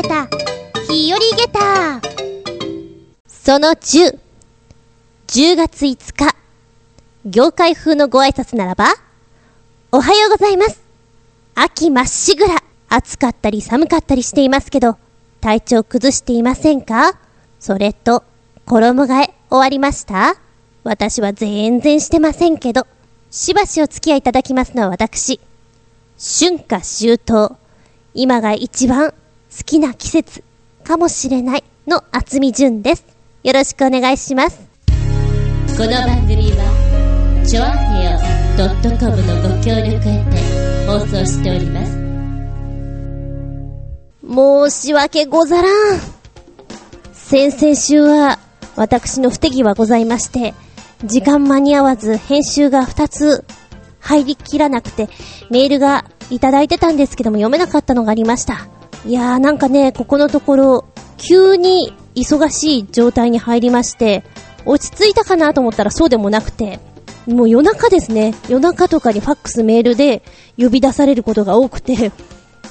げた、日和げた。その10、10月5日、業界風のご挨拶ならば、おはようございます。秋まっしぐら、暑かったり寒かったりしていますけど、体調崩していませんか？それと、衣替え終わりました？私は全然してませんけど、しばしお付き合いいただきますのは私、春夏秋冬、今が一番。好きな季節かもしれないの厚み純です。よろしくお願いします。この番組は、ちょあへよ .com のご協力へて放送しております。申し訳ござらん。先々週は、私の不手際ございまして、時間間に合わず編集が2つ入りきらなくて、メールがいただいてたんですけども読めなかったのがありました。いやーなんかね、ここのところ、急に忙しい状態に入りまして、落ち着いたかなと思ったらそうでもなくて、もう夜中ですね。夜中とかにファックスメールで呼び出されることが多くて、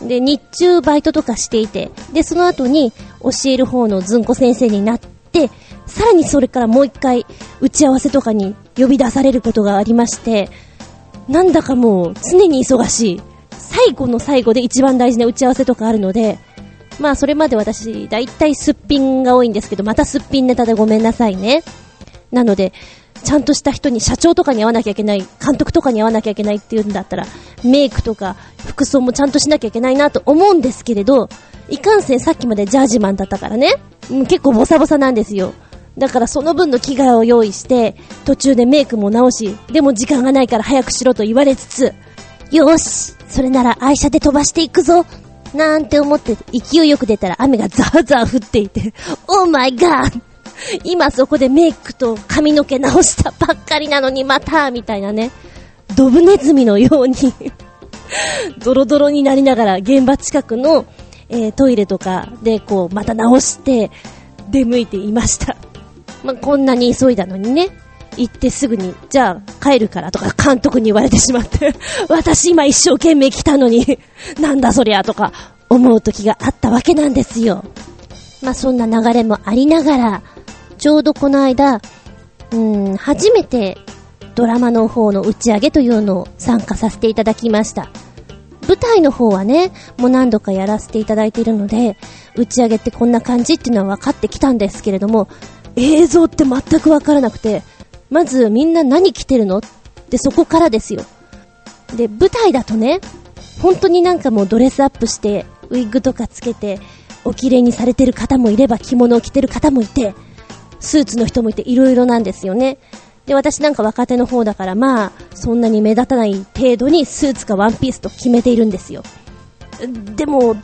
で、日中バイトとかしていて、で、その後に教える方のずんこ先生になって、さらにそれからもう一回打ち合わせとかに呼び出されることがありまして、なんだかもう常に忙しい。最後の最後で一番大事な打ち合わせとかあるので、まあそれまで私、だいたいすっぴんが多いんですけど、またすっぴんネタでごめんなさいね。なので、ちゃんとした人に社長とかに会わなきゃいけない、監督とかに会わなきゃいけないっていうんだったら、メイクとか服装もちゃんとしなきゃいけないなと思うんですけれど、いかんせんさっきまでジャージマンだったからね、うん結構ボサボサなんですよ。だからその分の着替えを用意して、途中でメイクも直し、でも時間がないから早くしろと言われつつ、よし、それなら愛車で飛ばしていくぞなんて思って勢いよく出たら雨がザーザー降っていて、オーマイガー今そこでメイクと髪の毛直したばっかりなのにまた、みたいなね。ドブネズミのようにドロドロになりながら現場近くの、えートイレとかでこうまた直して出向いていました。まあ、こんなに急いだのにね。行ってすぐに、じゃあ帰るからとか監督に言われてしまって、私今一生懸命来たのに、なんだそりゃとか思う時があったわけなんですよ。まあ、そんな流れもありながら、ちょうどこの間、うん、初めてドラマの方の打ち上げというのを参加させていただきました。舞台の方はね、もう何度かやらせていただいているので、打ち上げってこんな感じっていうのは分かってきたんですけれども、映像って全く分からなくて、まずみんな何着てるの？ってそこからですよ。で、舞台だとね、本当になんかもうドレスアップして、ウィッグとかつけて、お綺麗にされてる方もいれば着物を着てる方もいて、スーツの人もいていろいろなんですよね。で、私なんか若手の方だからまあ、そんなに目立たない程度にスーツかワンピースと決めているんですよ。でも、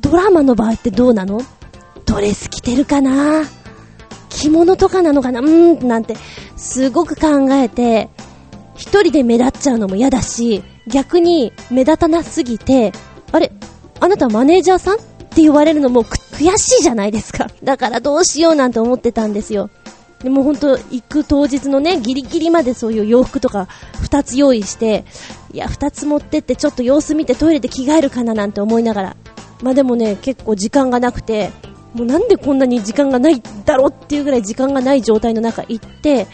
ドラマの場合ってどうなの？ドレス着てるかな？着物とかなのかな？うーん、なんて、すごく考えて、一人で目立っちゃうのも嫌だし、逆に目立たなすぎて、あれ、あなたマネージャーさんって言われるのも悔しいじゃないですか。だからどうしようなんて思ってたんですよ。でも本当行く当日のね、ギリギリまでそういう洋服とか二つ用意して、いや、二つ持ってってちょっと様子見てトイレで着替えるかななんて思いながら。まあでもね、結構時間がなくて、もうなんでこんなに時間がないだろうっていうぐらい時間がない状態の中行って、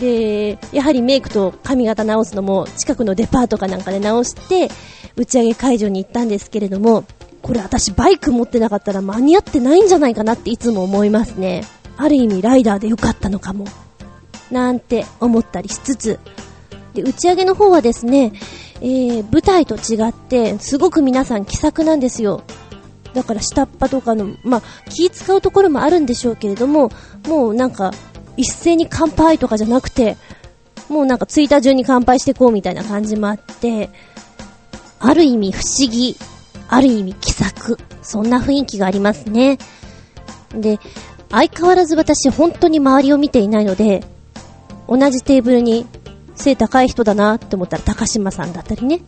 で、やはりメイクと髪型直すのも近くのデパートかなんかで直して、打ち上げ会場に行ったんですけれども、これ私バイク持ってなかったら間に合ってないんじゃないかなっていつも思いますね。ある意味ライダーでよかったのかも。なんて思ったりしつつ、で、打ち上げの方はですね、えー、舞台と違って、すごく皆さん気さくなんですよ。だから下っ端とかの、まあ、気使うところもあるんでしょうけれども、もうなんか、一斉に乾杯とかじゃなくて、もうなんか着いた順に乾杯してこうみたいな感じもあって、ある意味不思議、ある意味気さく、そんな雰囲気がありますね。で、相変わらず私本当に周りを見ていないので、同じテーブルに背高い人だなって思ったら高島さんだったりね。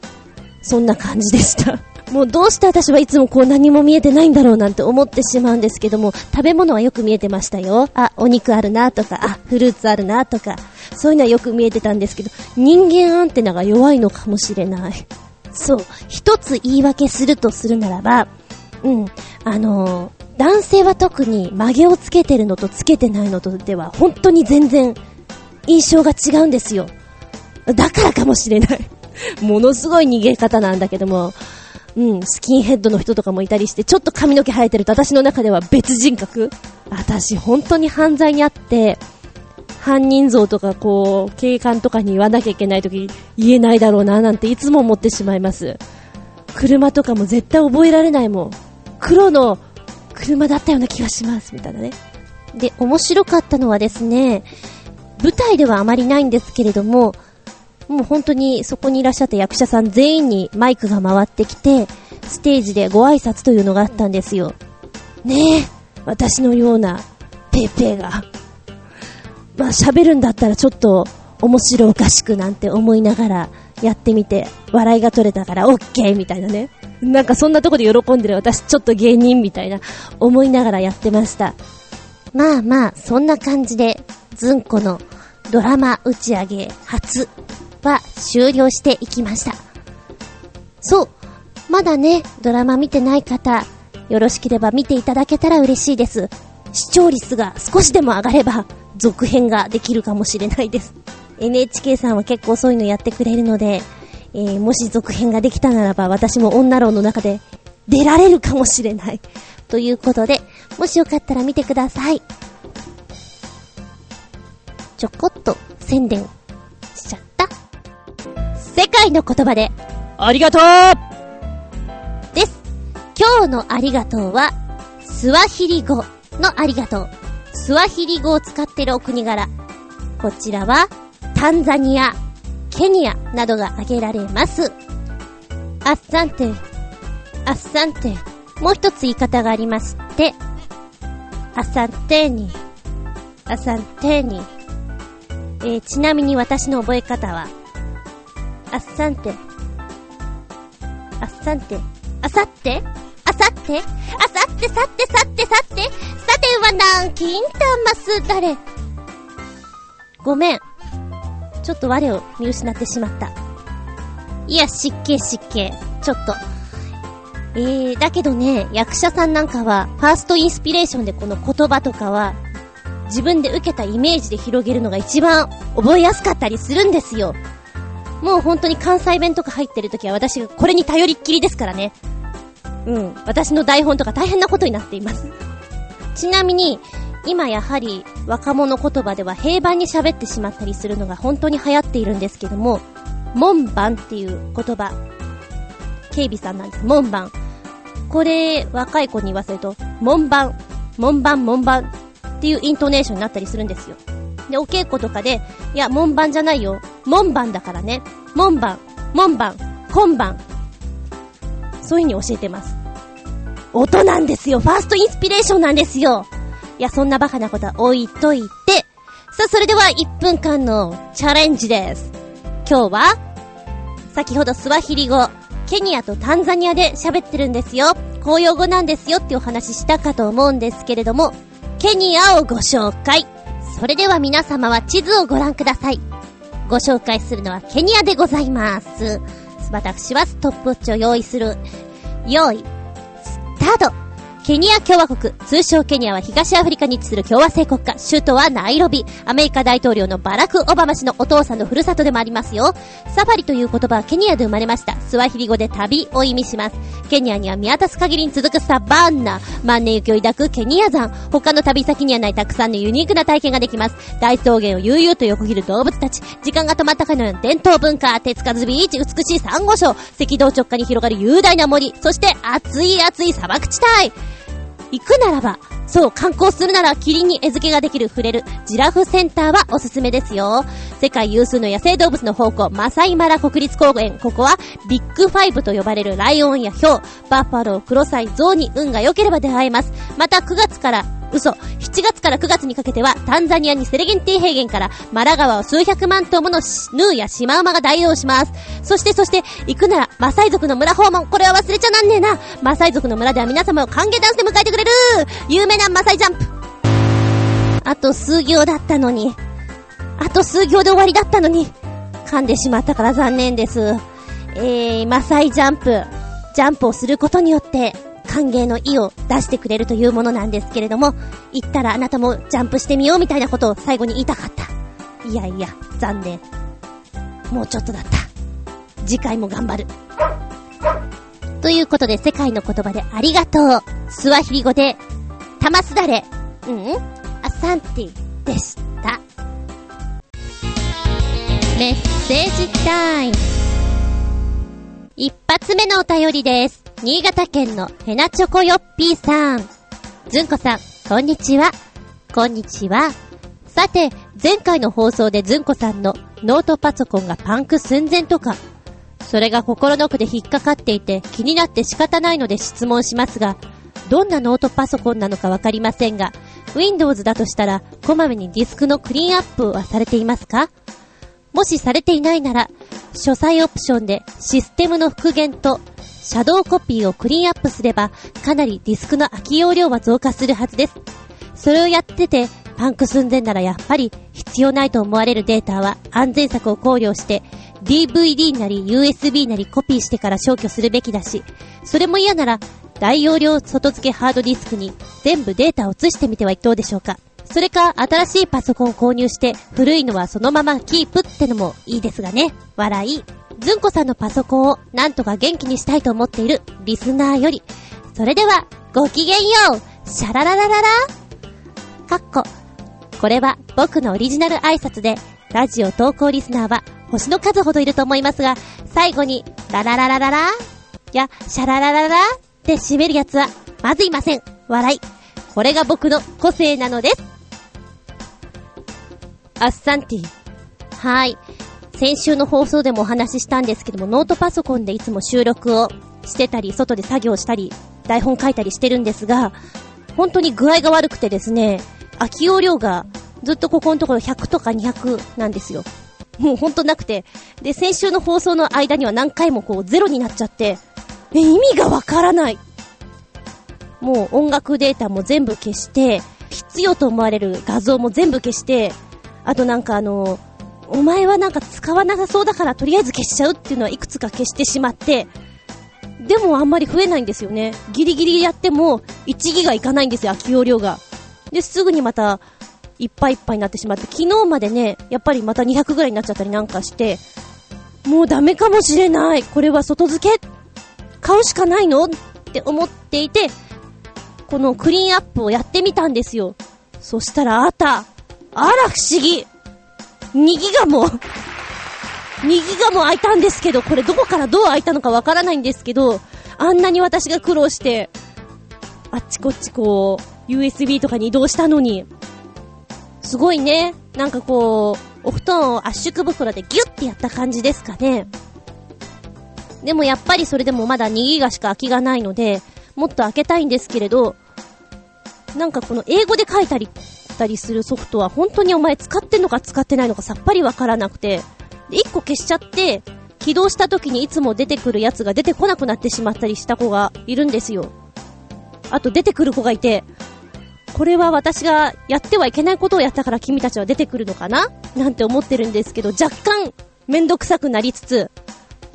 そんな感じでした。もうどうして私はいつもこう何も見えてないんだろうなんて思ってしまうんですけども、食べ物はよく見えてましたよ。あ、お肉あるなとか、あ、フルーツあるなとか、そういうのはよく見えてたんですけど、人間アンテナが弱いのかもしれない。そう、一つ言い訳するとするならば、うん、あのー、男性は特に曲げをつけてるのとつけてないのとでは本当に全然印象が違うんですよ。だからかもしれない。ものすごい逃げ方なんだけども、うん、スキンヘッドの人とかもいたりして、ちょっと髪の毛生えてると私の中では別人格私本当に犯罪にあって、犯人像とかこう、警官とかに言わなきゃいけないとき言えないだろうななんていつも思ってしまいます。車とかも絶対覚えられないもん。黒の車だったような気がします、みたいなね。で、面白かったのはですね、舞台ではあまりないんですけれども、もう本当にそこにいらっしゃった役者さん全員にマイクが回ってきて、ステージでご挨拶というのがあったんですよ。ねえ、私のようなペーペーが。まあ喋るんだったらちょっと面白おかしくなんて思いながらやってみて、笑いが取れたからオッケーみたいなね。なんかそんなとこで喜んでる私ちょっと芸人みたいな思いながらやってました。まあまあ、そんな感じで、ずんこのドラマ打ち上げ初は終了していきました。そう。まだね、ドラマ見てない方、よろしければ見ていただけたら嬉しいです。視聴率が少しでも上がれば、続編ができるかもしれないです。NHK さんは結構そういうのやってくれるので、えー、もし続編ができたならば、私も女郎の中で出られるかもしれない。ということで、もしよかったら見てください。ちょこっと宣伝。世界の言葉で、ありがとうです。今日のありがとうは、スワヒリ語のありがとう。スワヒリ語を使ってるお国柄。こちらは、タンザニア、ケニアなどが挙げられます。アッサンテ、アッサンテ、もう一つ言い方がありまして、アッサンテーニ、アサンテーニ。えー、ちなみに私の覚え方は、アッサンテ、アッサンテ、あさって、あさって、あさってさってさってさって、さては南京たますだれ。ごめん。ちょっと我を見失ってしまった。いや、湿気湿気。ちょっと。えー、だけどね、役者さんなんかは、ファーストインスピレーションでこの言葉とかは、自分で受けたイメージで広げるのが一番覚えやすかったりするんですよ。もう本当に関西弁とか入ってる時は私がこれに頼りっきりですからね。うん。私の台本とか大変なことになっています。ちなみに、今やはり若者言葉では平板に喋ってしまったりするのが本当に流行っているんですけども、門番っていう言葉、警備さんなんです。門番。これ、若い子に言わせると、門番、門番、門番っていうイントネーションになったりするんですよ。で、お稽古とかで、いや、門番じゃないよ。門番だからね。門番、門番、今番。そういう風に教えてます。音なんですよ。ファーストインスピレーションなんですよ。いや、そんなバカなことは置いといて。さあ、それでは1分間のチャレンジです。今日は、先ほどスワヒリ語、ケニアとタンザニアで喋ってるんですよ。公用語なんですよってお話したかと思うんですけれども、ケニアをご紹介。それでは皆様は地図をご覧ください。ご紹介するのはケニアでございます。私はストップウォッチを用意する。用意、スタートケニア共和国、通称ケニアは東アフリカに位置する共和制国家、首都はナイロビ、アメリカ大統領のバラク・オバマ氏のお父さんのふるさとでもありますよ。サファリという言葉はケニアで生まれました。スワヒリ語で旅を意味します。ケニアには見渡す限りに続くサバンナ、万年雪を抱くケニア山、他の旅先にはないたくさんのユニークな体験ができます。大草原を悠々と横切る動物たち、時間が止まったかのような伝統文化、手つかずビーチ、美しい珊瑚礁、赤道直下に広がる雄大な森、そして熱い熱い砂漠地帯。行くならば、そう、観光するならキリンに餌付けができる触れるジラフセンターはおすすめですよ。世界有数の野生動物の宝庫、マサイマラ国立公園。ここはビッグファイブと呼ばれるライオンやヒョウ、バッファロー、クロサイ、ゾウに運が良ければ出会えます。また9月から嘘。7月から9月にかけては、タンザニアにセレンゲティ平原から、マラ川を数百万頭ものヌーやシマウマが大移動します。そしてそして、行くなら、マサイ族の村訪問。これは忘れちゃなんねえな。マサイ族の村では皆様を歓迎ダンスで迎えてくれる有名なマサイジャンプ。あと数行だったのに。あと数行で終わりだったのに。噛んでしまったから残念です。えー、マサイジャンプ。ジャンプをすることによって、歓迎の意を出してくれるというものなんですけれども、行ったらあなたもジャンプしてみようみたいなことを最後に言いたかった。いやいや、残念。もうちょっとだった。次回も頑張る。ということで、世界の言葉でありがとう。スワヒリ語で、タマスダレ。うんアサンティでした。メッセージタイム。一発目のお便りです。新潟県のヘナチョコヨッピーさん。ずんこさん、こんにちは。こんにちは。さて、前回の放送でずんこさんのノートパソコンがパンク寸前とか、それが心の奥で引っかかっていて気になって仕方ないので質問しますが、どんなノートパソコンなのかわかりませんが、Windows だとしたら、こまめにディスクのクリーンアップはされていますか？もしされていないなら、書斎オプションでシステムの復元とシャドウコピーをクリーンアップすれば、かなりディスクの空き容量は増加するはずです。それをやってて、パンク寸前ならやっぱり必要ないと思われるデータは安全策を考慮して DVD なり USB なりコピーしてから消去するべきだし、それも嫌なら大容量外付けハードディスクに全部データを移してみてはどうでしょうか。それか新しいパソコンを購入して古いのはそのままキープってのもいいですがね。笑い。ずんこさんのパソコンをなんとか元気にしたいと思っているリスナーより。それでは、ごきげんようシャラララララかっこ。これは僕のオリジナル挨拶で、ラジオ投稿リスナーは星の数ほどいると思いますが、最後に、ララララララや、シャララララって締めるやつは、まずいません。笑い。これが僕の個性なのです。アッサンティ。はい。先週の放送でもお話ししたんですけども、ノートパソコンでいつも収録をしてたり、外で作業したり、台本書いたりしてるんですが、本当に具合が悪くてですね、空き容量がずっとここのところ100とか200なんですよ。もうほんとなくて。で、先週の放送の間には何回もこうゼロになっちゃって、え、意味がわからない。もう音楽データも全部消して、必要と思われる画像も全部消して、あとなんかあの、お前はなんか使わなさそうだからとりあえず消しちゃうっていうのはいくつか消してしまって、でもあんまり増えないんですよね。ギリギリやっても1ギガいかないんですよ、空き容量が。で、すぐにまたいっぱいいっぱいになってしまって、昨日までね、やっぱりまた200ぐらいになっちゃったりなんかして、もうダメかもしれない。これは外付け買うしかないの？って思っていて、このクリーンアップをやってみたんですよ。そしたらあった。あら不思議 !2 ギガも2ギガも開いたんですけど、これどこからどう開いたのかわからないんですけど、あんなに私が苦労して、あっちこっちこう、USB とかに移動したのに、すごいね。なんかこう、お布団を圧縮袋でギュッてやった感じですかね。でもやっぱりそれでもまだ2ギガしか空きがないので、もっと開けたいんですけれど、なんかこの英語で書いたり、たりするソフトは本当にお前使ってんのか使ってないのかさっぱりわからなくて、で、1個消しちゃって、起動した時にいつも出てくるやつが出てこなくなってしまったりした子がいるんですよ。あと出てくる子がいて、これは私がやってはいけないことをやったから君たちは出てくるのかな？なんて思ってるんですけど、若干、めんどくさくなりつつ、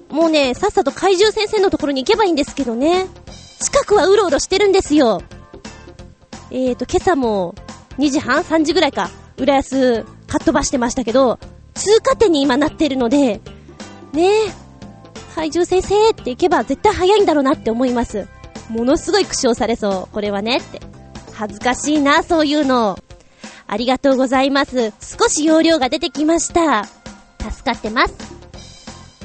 もうね、さっさと怪獣先生のところに行けばいいんですけどね。近くはうろうろしてるんですよ。えーと、今朝も、2時半 ?3 時ぐらいか、浦安、かっ飛ばしてましたけど、通過点に今なってるので、ねえ、怪獣先生って行けば絶対早いんだろうなって思います。ものすごい苦笑されそう、これはねって。恥ずかしいな、そういうの。ありがとうございます。少し容量が出てきました。助かってます。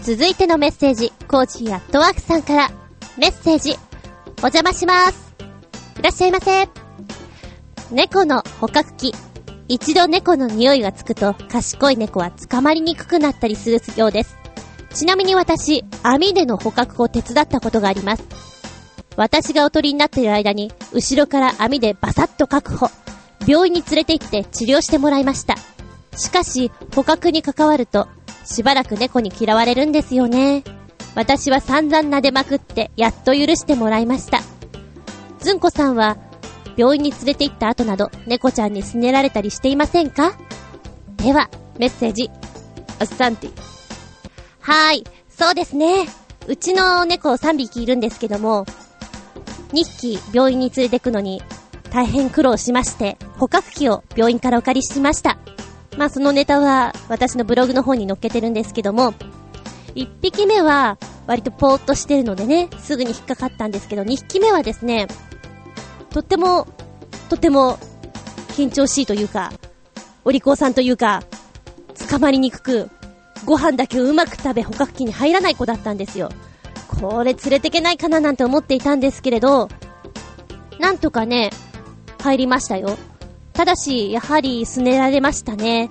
続いてのメッセージ、コーチアットワークさんから、メッセージ、お邪魔します。いらっしゃいませ。猫の捕獲器。一度猫の匂いがつくと、賢い猫は捕まりにくくなったりするようです。ちなみに私、網での捕獲を手伝ったことがあります。私がおとりになっている間に、後ろから網でバサッと確保。病院に連れて行って治療してもらいました。しかし、捕獲に関わると、しばらく猫に嫌われるんですよね。私は散々撫でまくって、やっと許してもらいました。ずんこさんは、病院に連れて行った後など、猫ちゃんにすねられたりしていませんか？では、メッセージ。アッサンティ。はーい、そうですね。うちの猫3匹いるんですけども、2匹病院に連れてくのに大変苦労しまして、捕獲器を病院からお借りしました。まあそのネタは私のブログの方に載っけてるんですけども、1匹目は割とぽーっとしてるのでね、すぐに引っかかったんですけど、2匹目はですね、とっても、とても緊張しいというか、お利口さんというか、捕まりにくく、ご飯だけをうまく食べ捕獲器に入らない子だったんですよ。これ連れてけないかななんて思っていたんですけれど、なんとかね、入りましたよ。ただし、やはりすねられましたね。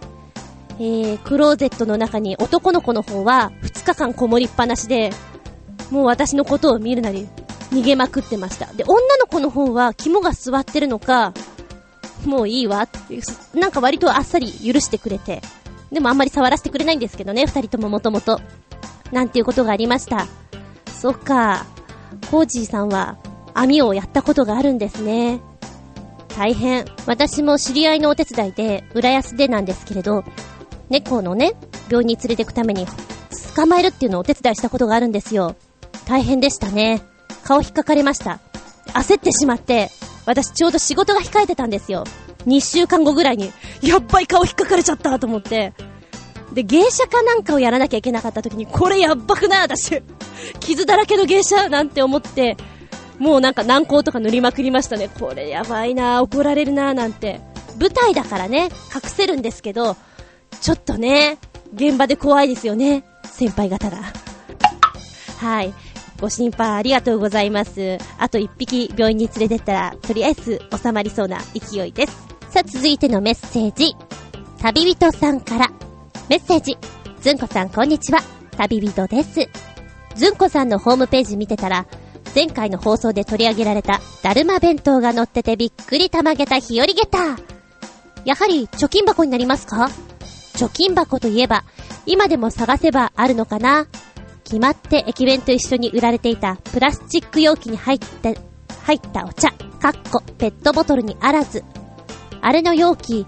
えー、クローゼットの中に男の子の方は2日間こもりっぱなしで、もう私のことを見るなり逃げまくってました。で、女の子の方は肝が座ってるのか、もういいわっていう、なんか割とあっさり許してくれて、でもあんまり触らせてくれないんですけどね、二人とももともと。なんていうことがありました。そっか、コージーさんは網をやったことがあるんですね。大変。私も知り合いのお手伝いで、浦安でなんですけれど、猫のね、病院に連れてくために、捕まえるっていうのをお手伝いしたことがあるんですよ。大変でしたね。顔引っかかれました。焦ってしまって、私ちょうど仕事が控えてたんですよ。2週間後ぐらいに、やっばい顔引っかかれちゃったと思って。で、芸者かなんかをやらなきゃいけなかった時に、これやっばくない私。傷だらけの芸者なんて思って、もうなんか軟膏とか塗りまくりましたね。これやばいな怒られるななんて。舞台だからね、隠せるんですけど、ちょっとね、現場で怖いですよね。先輩方が。はい。ご心配ありがとうございます。あと一匹病院に連れてったら、とりあえず収まりそうな勢いです。さあ、続いてのメッセージ。旅人さんから。メッセージ。ずんこさん、こんにちは。旅人です。ずんこさんのホームページ見てたら、前回の放送で取り上げられた、だるま弁当が載っててびっくりたまげた日和げた。やはり、貯金箱になりますか？貯金箱といえば、今でも探せばあるのかな？決まって駅弁と一緒に売られていたプラスチック容器に入って、入ったお茶、かっこペットボトルにあらず、あれの容器、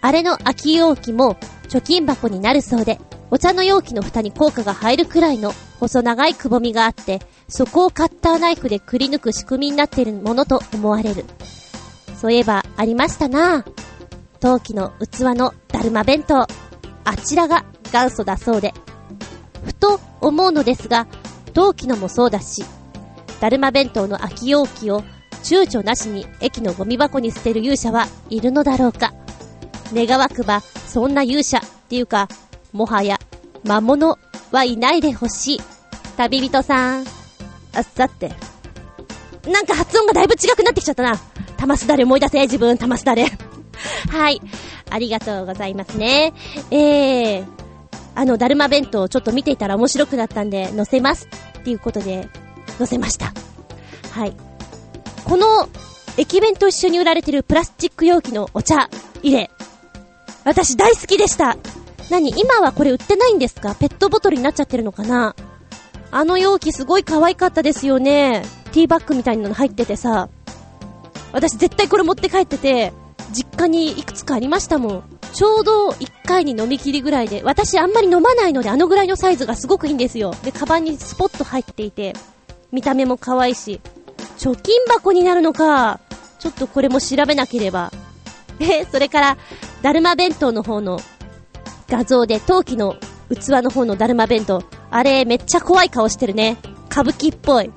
あれの空き容器も貯金箱になるそうで、お茶の容器の蓋に効果が入るくらいの細長いくぼみがあって、そこをカッターナイフでくり抜く仕組みになっているものと思われる。そういえば、ありましたな陶器の器のだるま弁当。あちらが元祖だそうで。ふと思うのですが、陶器のもそうだし、だるま弁当の空き容器を躊躇なしに駅のゴミ箱に捨てる勇者はいるのだろうか。願わくば、そんな勇者っていうか、もはや、魔物はいないでほしい。旅人さん。あ、さて。なんか発音がだいぶ違くなってきちゃったな。玉すだれ思い出せ、自分、玉すだれ。はい。ありがとうございますね。えー、あの、だるま弁当をちょっと見ていたら面白くなったんで、載せますっていうことで、載せました。はい。この、駅弁と一緒に売られてるプラスチック容器のお茶入れ。私大好きでした。何今はこれ売ってないんですか？ペットボトルになっちゃってるのかな？あの容器すごい可愛かったですよね。ティーバッグみたいなの入っててさ。私絶対これ持って帰ってて、実家にいくつかありましたもん。ちょうど1回に飲み切りぐらいで、私あんまり飲まないのであのぐらいのサイズがすごくいいんですよ。で、カバンにスポッと入っていて、見た目も可愛いし、貯金箱になるのか。ちょっとこれも調べなければ。え、それから、だるま弁当の方の画像で、陶器の器の方のだるま弁当。あれ、めっちゃ怖い顔してるね。歌舞伎っぽい。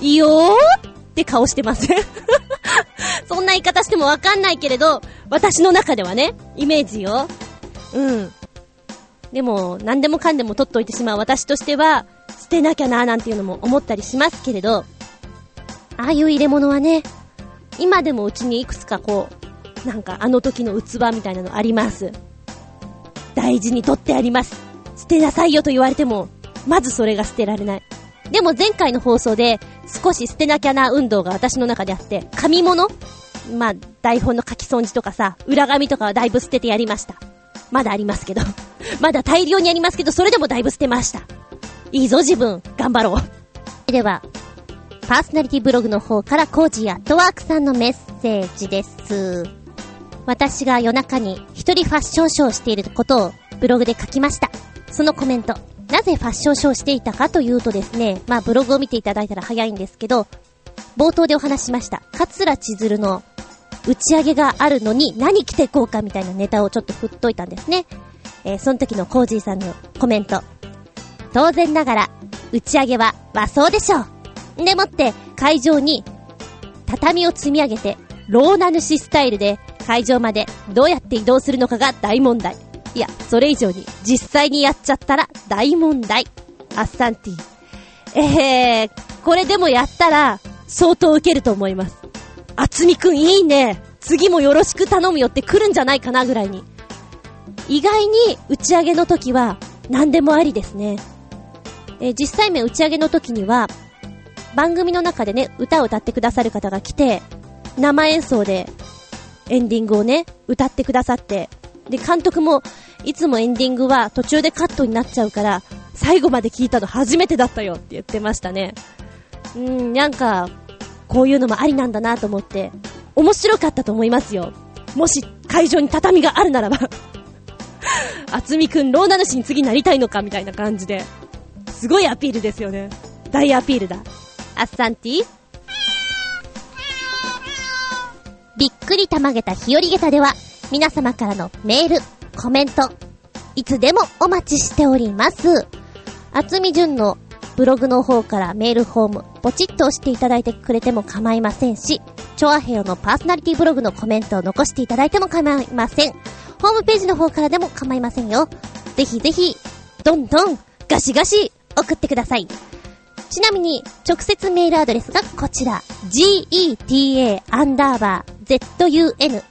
いいよーって顔してます そんな言い方してもわかんないけれど、私の中ではね、イメージよ。うん。でも、何でもかんでも取っといてしまう私としては、捨てなきゃなーなんていうのも思ったりしますけれど、ああいう入れ物はね、今でもうちにいくつかこう、なんかあの時の器みたいなのあります。大事に取ってあります。捨てなさいよと言われても、まずそれが捨てられない。でも前回の放送で少し捨てなきゃな運動が私の中であって、紙物？まあ、台本の書き損じとかさ、裏紙とかはだいぶ捨ててやりました。まだありますけど。まだ大量にありますけど、それでもだいぶ捨てました。いいぞ自分、頑張ろう。では、パーソナリティブログの方からコージアトワークさんのメッセージです。私が夜中に一人ファッションショーしていることをブログで書きました。そのコメント。なぜファッションショーしていたかというとですね、まあブログを見ていただいたら早いんですけど、冒頭でお話しました、桂千鶴の打ち上げがあるのに何着てこうかみたいなネタをちょっと振っといたんですね。えー、その時のコージーさんのコメント。当然ながら、打ち上げは和装でしょう。でもって、会場に、畳を積み上げて、ローナ主スタイルで会場までどうやって移動するのかが大問題。いや、それ以上に実際にやっちゃったら大問題。アッサンティ。えー、これでもやったら相当受けると思います。あつみくんいいね。次もよろしく頼むよって来るんじゃないかなぐらいに。意外に打ち上げの時は何でもありですね。えー、実際面打ち上げの時には、番組の中でね、歌を歌ってくださる方が来て、生演奏でエンディングをね、歌ってくださって、で、監督も、いつもエンディングは途中でカットになっちゃうから、最後まで聞いたの初めてだったよって言ってましたね。うん、なんか、こういうのもありなんだなと思って、面白かったと思いますよ。もし会場に畳があるならばあつみくん、ローナ主に次なりたいのかみたいな感じで。すごいアピールですよね。大アピールだ。アッサンティびっくりたまげた日和げたでは、皆様からのメール、コメント、いつでもお待ちしております。あつみじゅんのブログの方からメールフォーム、ポチッと押していただいてくれても構いませんし、チョアヘヨのパーソナリティブログのコメントを残していただいても構いません。ホームページの方からでも構いませんよ。ぜひぜひ、どんどん、ガシガシ、送ってください。ちなみに、直接メールアドレスがこちら。geta アンダーバー zun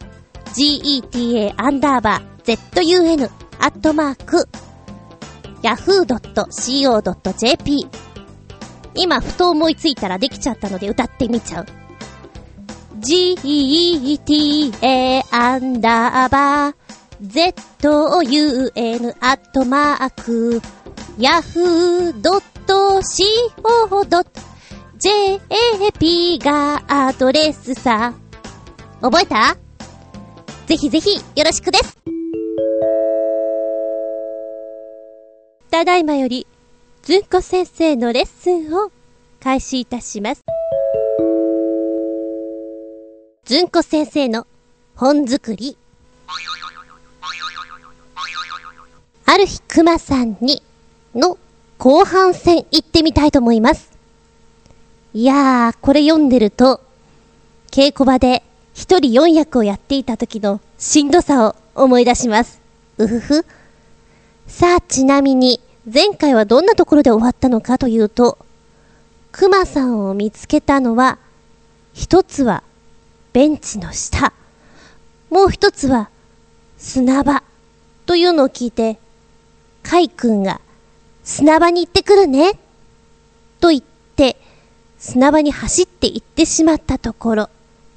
geta アンダーバー zun アットマーク yahoo.co.jp 今、ふと思いついたらできちゃったので歌ってみちゃう。geta アンダーバー zun アットマーク yahoo.co.jp がアドレスさ。覚えた？ぜひぜひよろしくです。ただいまより、ずんこ先生のレッスンを開始いたします。ずんこ先生の本作り。ある日、くまさんに、の後半戦行ってみたいと思います。いやー、これ読んでると、稽古場で一人四役をやっていた時のしんどさを思い出します。うふふ。さあ、ちなみに、前回はどんなところで終わったのかというと、くまさんを見つけたのは、一つはベンチの下、もう一つは砂場というのを聞いて、カイ君が砂場に行ってくるね。と言って、砂場に走って行ってしまったところ、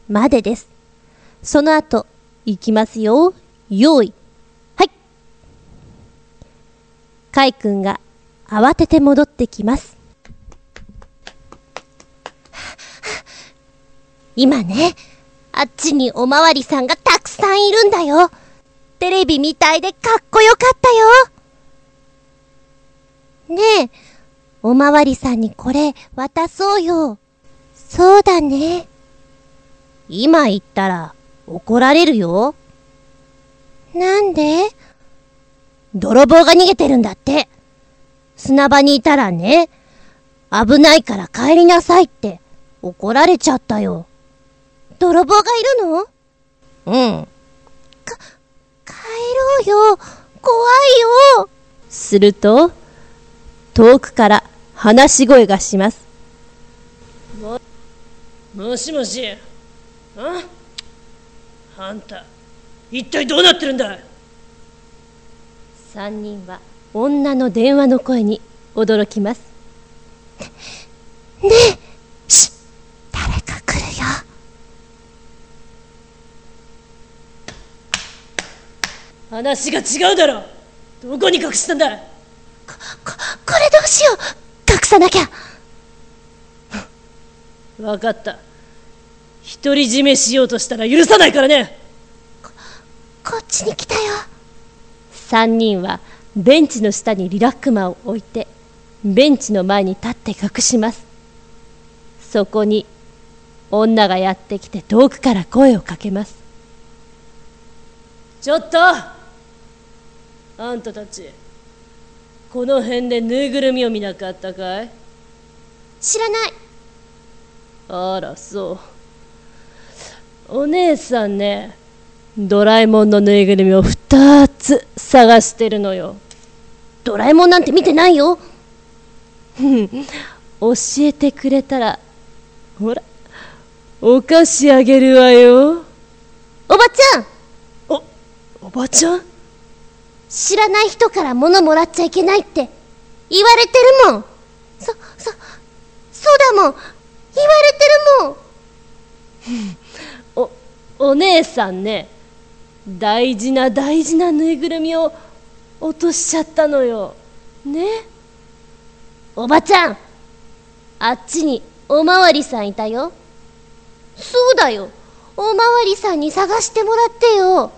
までです。その後、行きますよ。用意。はい。カイ君が慌てて戻ってきます。今ね、あっちにおまわりさんがたくさんいるんだよ。テレビみたいでかっこよかったよ。ねえ、おまわりさんにこれ渡そうよ。そうだね。今言ったら怒られるよ。なんで？泥棒が逃げてるんだって。砂場にいたらね、危ないから帰りなさいって怒られちゃったよ。泥棒がいるの？うん。か、帰ろうよ。怖いよ。すると、遠くから話し声がします。も、もしもし、あ？あんた、一体どうなってるんだ？三人は女の電話の声に驚きます。ねえ、し、誰か来るよ。話が違うだろどこに隠したんだ？こ、こ、これどうしよう。隠さなきゃ。分かった。独り占めしようとしたら許さないからね。こ、こっちに来たよ。三人はベンチの下にリラックマを置いてベンチの前に立って隠します。そこに女がやってきて遠くから声をかけます。ちょっと。あんたたちこの辺でぬいぐるみを見なかったかい？知らない。あらそう。お姉さんねドラえもんのぬいぐるみを2つ探してるのよ。ドラえもんなんて見てないよ。教えてくれたらほらお菓子あげるわよ。おばちゃん。おおばちゃん？知らない人から物もらっちゃいけないって言われてるもん。そ、そ、そうだもん。言われてるもん。お、お姉さんね大事な大事なぬいぐるみを落としちゃったのよ。ね？おばちゃんあっちにおまわりさんいたよ。そうだよ。おまわりさんに探してもらってよ。あ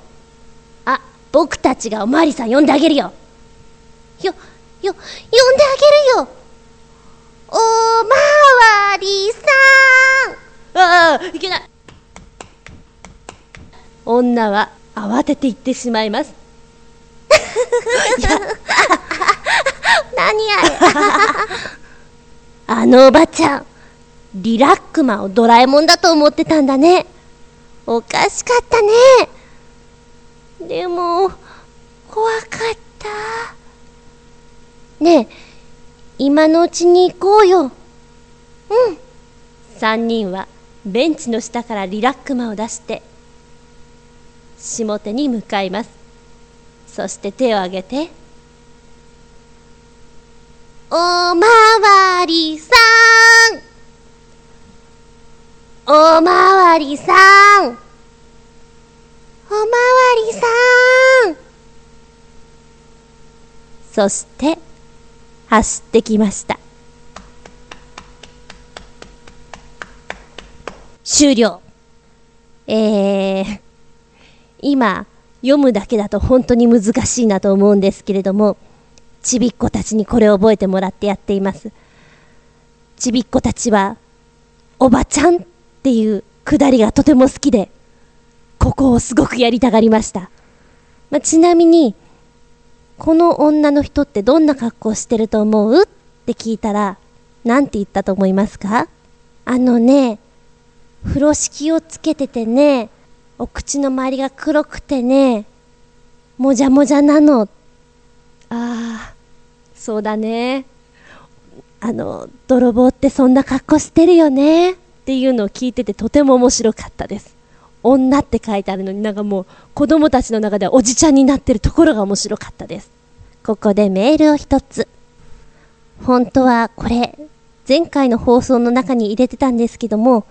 僕たちがおまわりさん呼んであげるよ。よよ呼んであげるよ。おまわりさん。ああいけない。女は慌てて行ってしまいます。何あれ。あのおばちゃんリラックマをドラえもんだと思ってたんだね。おかしかったねでも怖かった。ねえ今のうちに行こうよ。うん。3人はベンチの下からリラックマを出して下手に向かいます。そして手を挙げておまわりさん。おまわりさん。おまわりさん。そして走ってきました。終了。えー、今読むだけだと本当に難しいなと思うんですけれどもちびっ子たちにこれを覚えてもらってやっています。ちびっ子たちはおばちゃんっていうくだりがとても好きでここをすごくやりたがりました、まあ、ちなみにこの女の人ってどんな格好してると思う？って聞いたら何て言ったと思いますか？あのね風呂敷をつけててねお口の周りが黒くてね、もじゃもじゃなの。ああ、そうだね。あの、泥棒ってそんな格好してるよね？っていうのを聞いててとても面白かったです。女って書いてあるのになんかもう子供たちの中ではおじちゃんになってるところが面白かったです。ここでメールを一つ。本当はこれ、前回の放送の中に入れてたんですけども、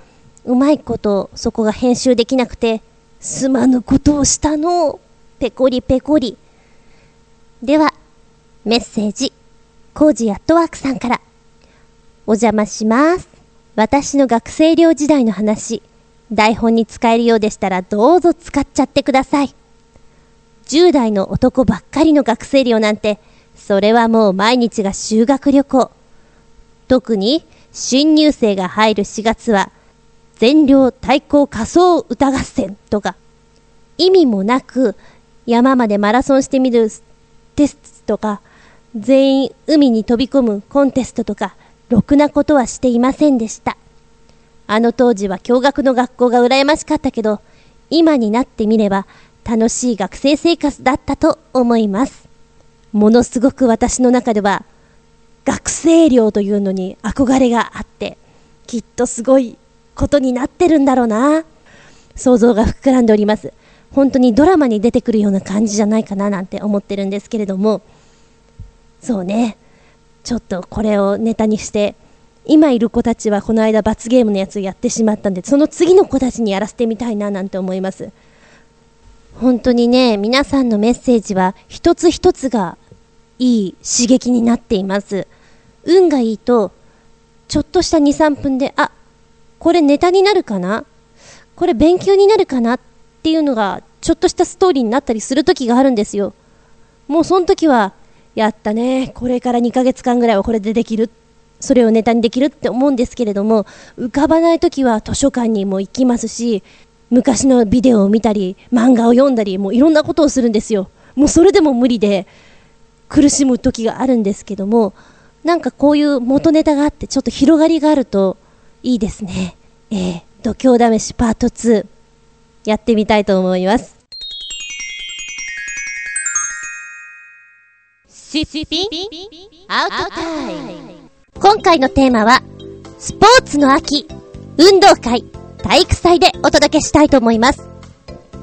うまいことそこが編集できなくて、すまぬことをしたの。ペコリペコリ。では、メッセージ、コージアットワークさんから。お邪魔します。私の学生寮時代の話、台本に使えるようでしたらどうぞ使っちゃってください。10代の男ばっかりの学生寮なんて、それはもう毎日が修学旅行。特に新入生が入る4月は全量対抗仮想歌合戦とか、意味もなく山までマラソンしてみるテストとか、全員海に飛び込むコンテストとか、ろくなことはしていませんでした。あの当時は共学の学校が羨ましかったけど、今になってみれば楽しい学生生活だったと思います。ものすごく私の中では学生寮というのに憧れがあって、きっとすごいことになってるんだろうな。想像が膨らんでおります。本当にドラマに出てくるような感じじゃないかななんて思ってるんですけれども、そうね、ちょっとこれをネタにして、今いる子たちはこの間罰ゲームのやつをやってしまったんで、その次の子たちにやらせてみたいななんて思います。本当にね、皆さんのメッセージは一つ一つがいい刺激になっています。運がいいと、ちょっとした2、3分で、あ、これネタになるかな？これ勉強になるかなっていうのが、ちょっとしたストーリーになったりする時があるんですよ。もうその時は、やったね、これから2ヶ月間ぐらいはこれでできるっそれをネタにできるって思うんですけれども、浮かばない時は図書館にも行きますし、昔のビデオを見たり、漫画を読んだり、もういろんなことをするんですよ。もうそれでも無理で、苦しむ時があるんですけども、なんかこういう元ネタがあってちょっと広がりがあるといいですね。えー、度胸試しパート2、やってみたいと思います。シッピンアウトタイム今回のテーマは、スポーツの秋、運動会、体育祭でお届けしたいと思います。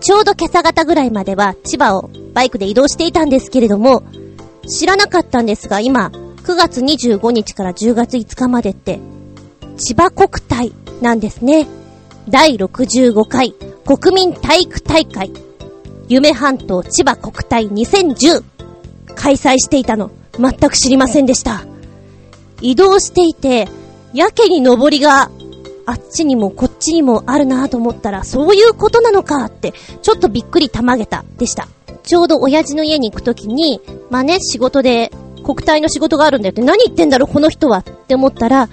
ちょうど今朝方ぐらいまでは千葉をバイクで移動していたんですけれども、知らなかったんですが今、9月25日から10月5日までって、千葉国体なんですね。第65回国民体育大会、夢半島千葉国体2010開催していたの、全く知りませんでした。移動していて、やけに登りが、あっちにもこっちにもあるなと思ったら、そういうことなのかって、ちょっとびっくりたまげた、でした。ちょうど親父の家に行くときに、まあね、仕事で、国体の仕事があるんだよって、何言ってんだろ、この人はって思ったら、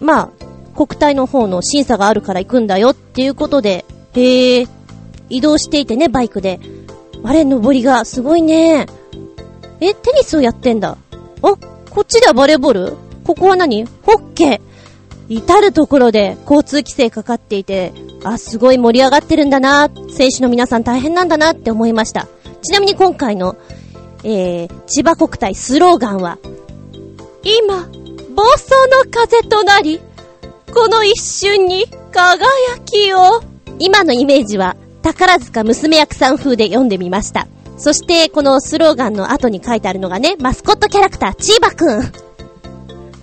まあ、国体の方の審査があるから行くんだよっていうことで、へえ、移動していてね、バイクで。あれ、登りがすごいね。え、テニスをやってんだ。あ、こっちではバレーボール？ここは何？ホッケー。至るところで交通規制かかっていて、あ、すごい盛り上がってるんだな、選手の皆さん大変なんだなって思いました。ちなみに今回の、えー、千葉国体スローガンは、今、暴走の風となり、この一瞬に輝きを。今のイメージは、宝塚娘役さん風で読んでみました。そして、このスローガンの後に書いてあるのがね、マスコットキャラクター、チーバくん。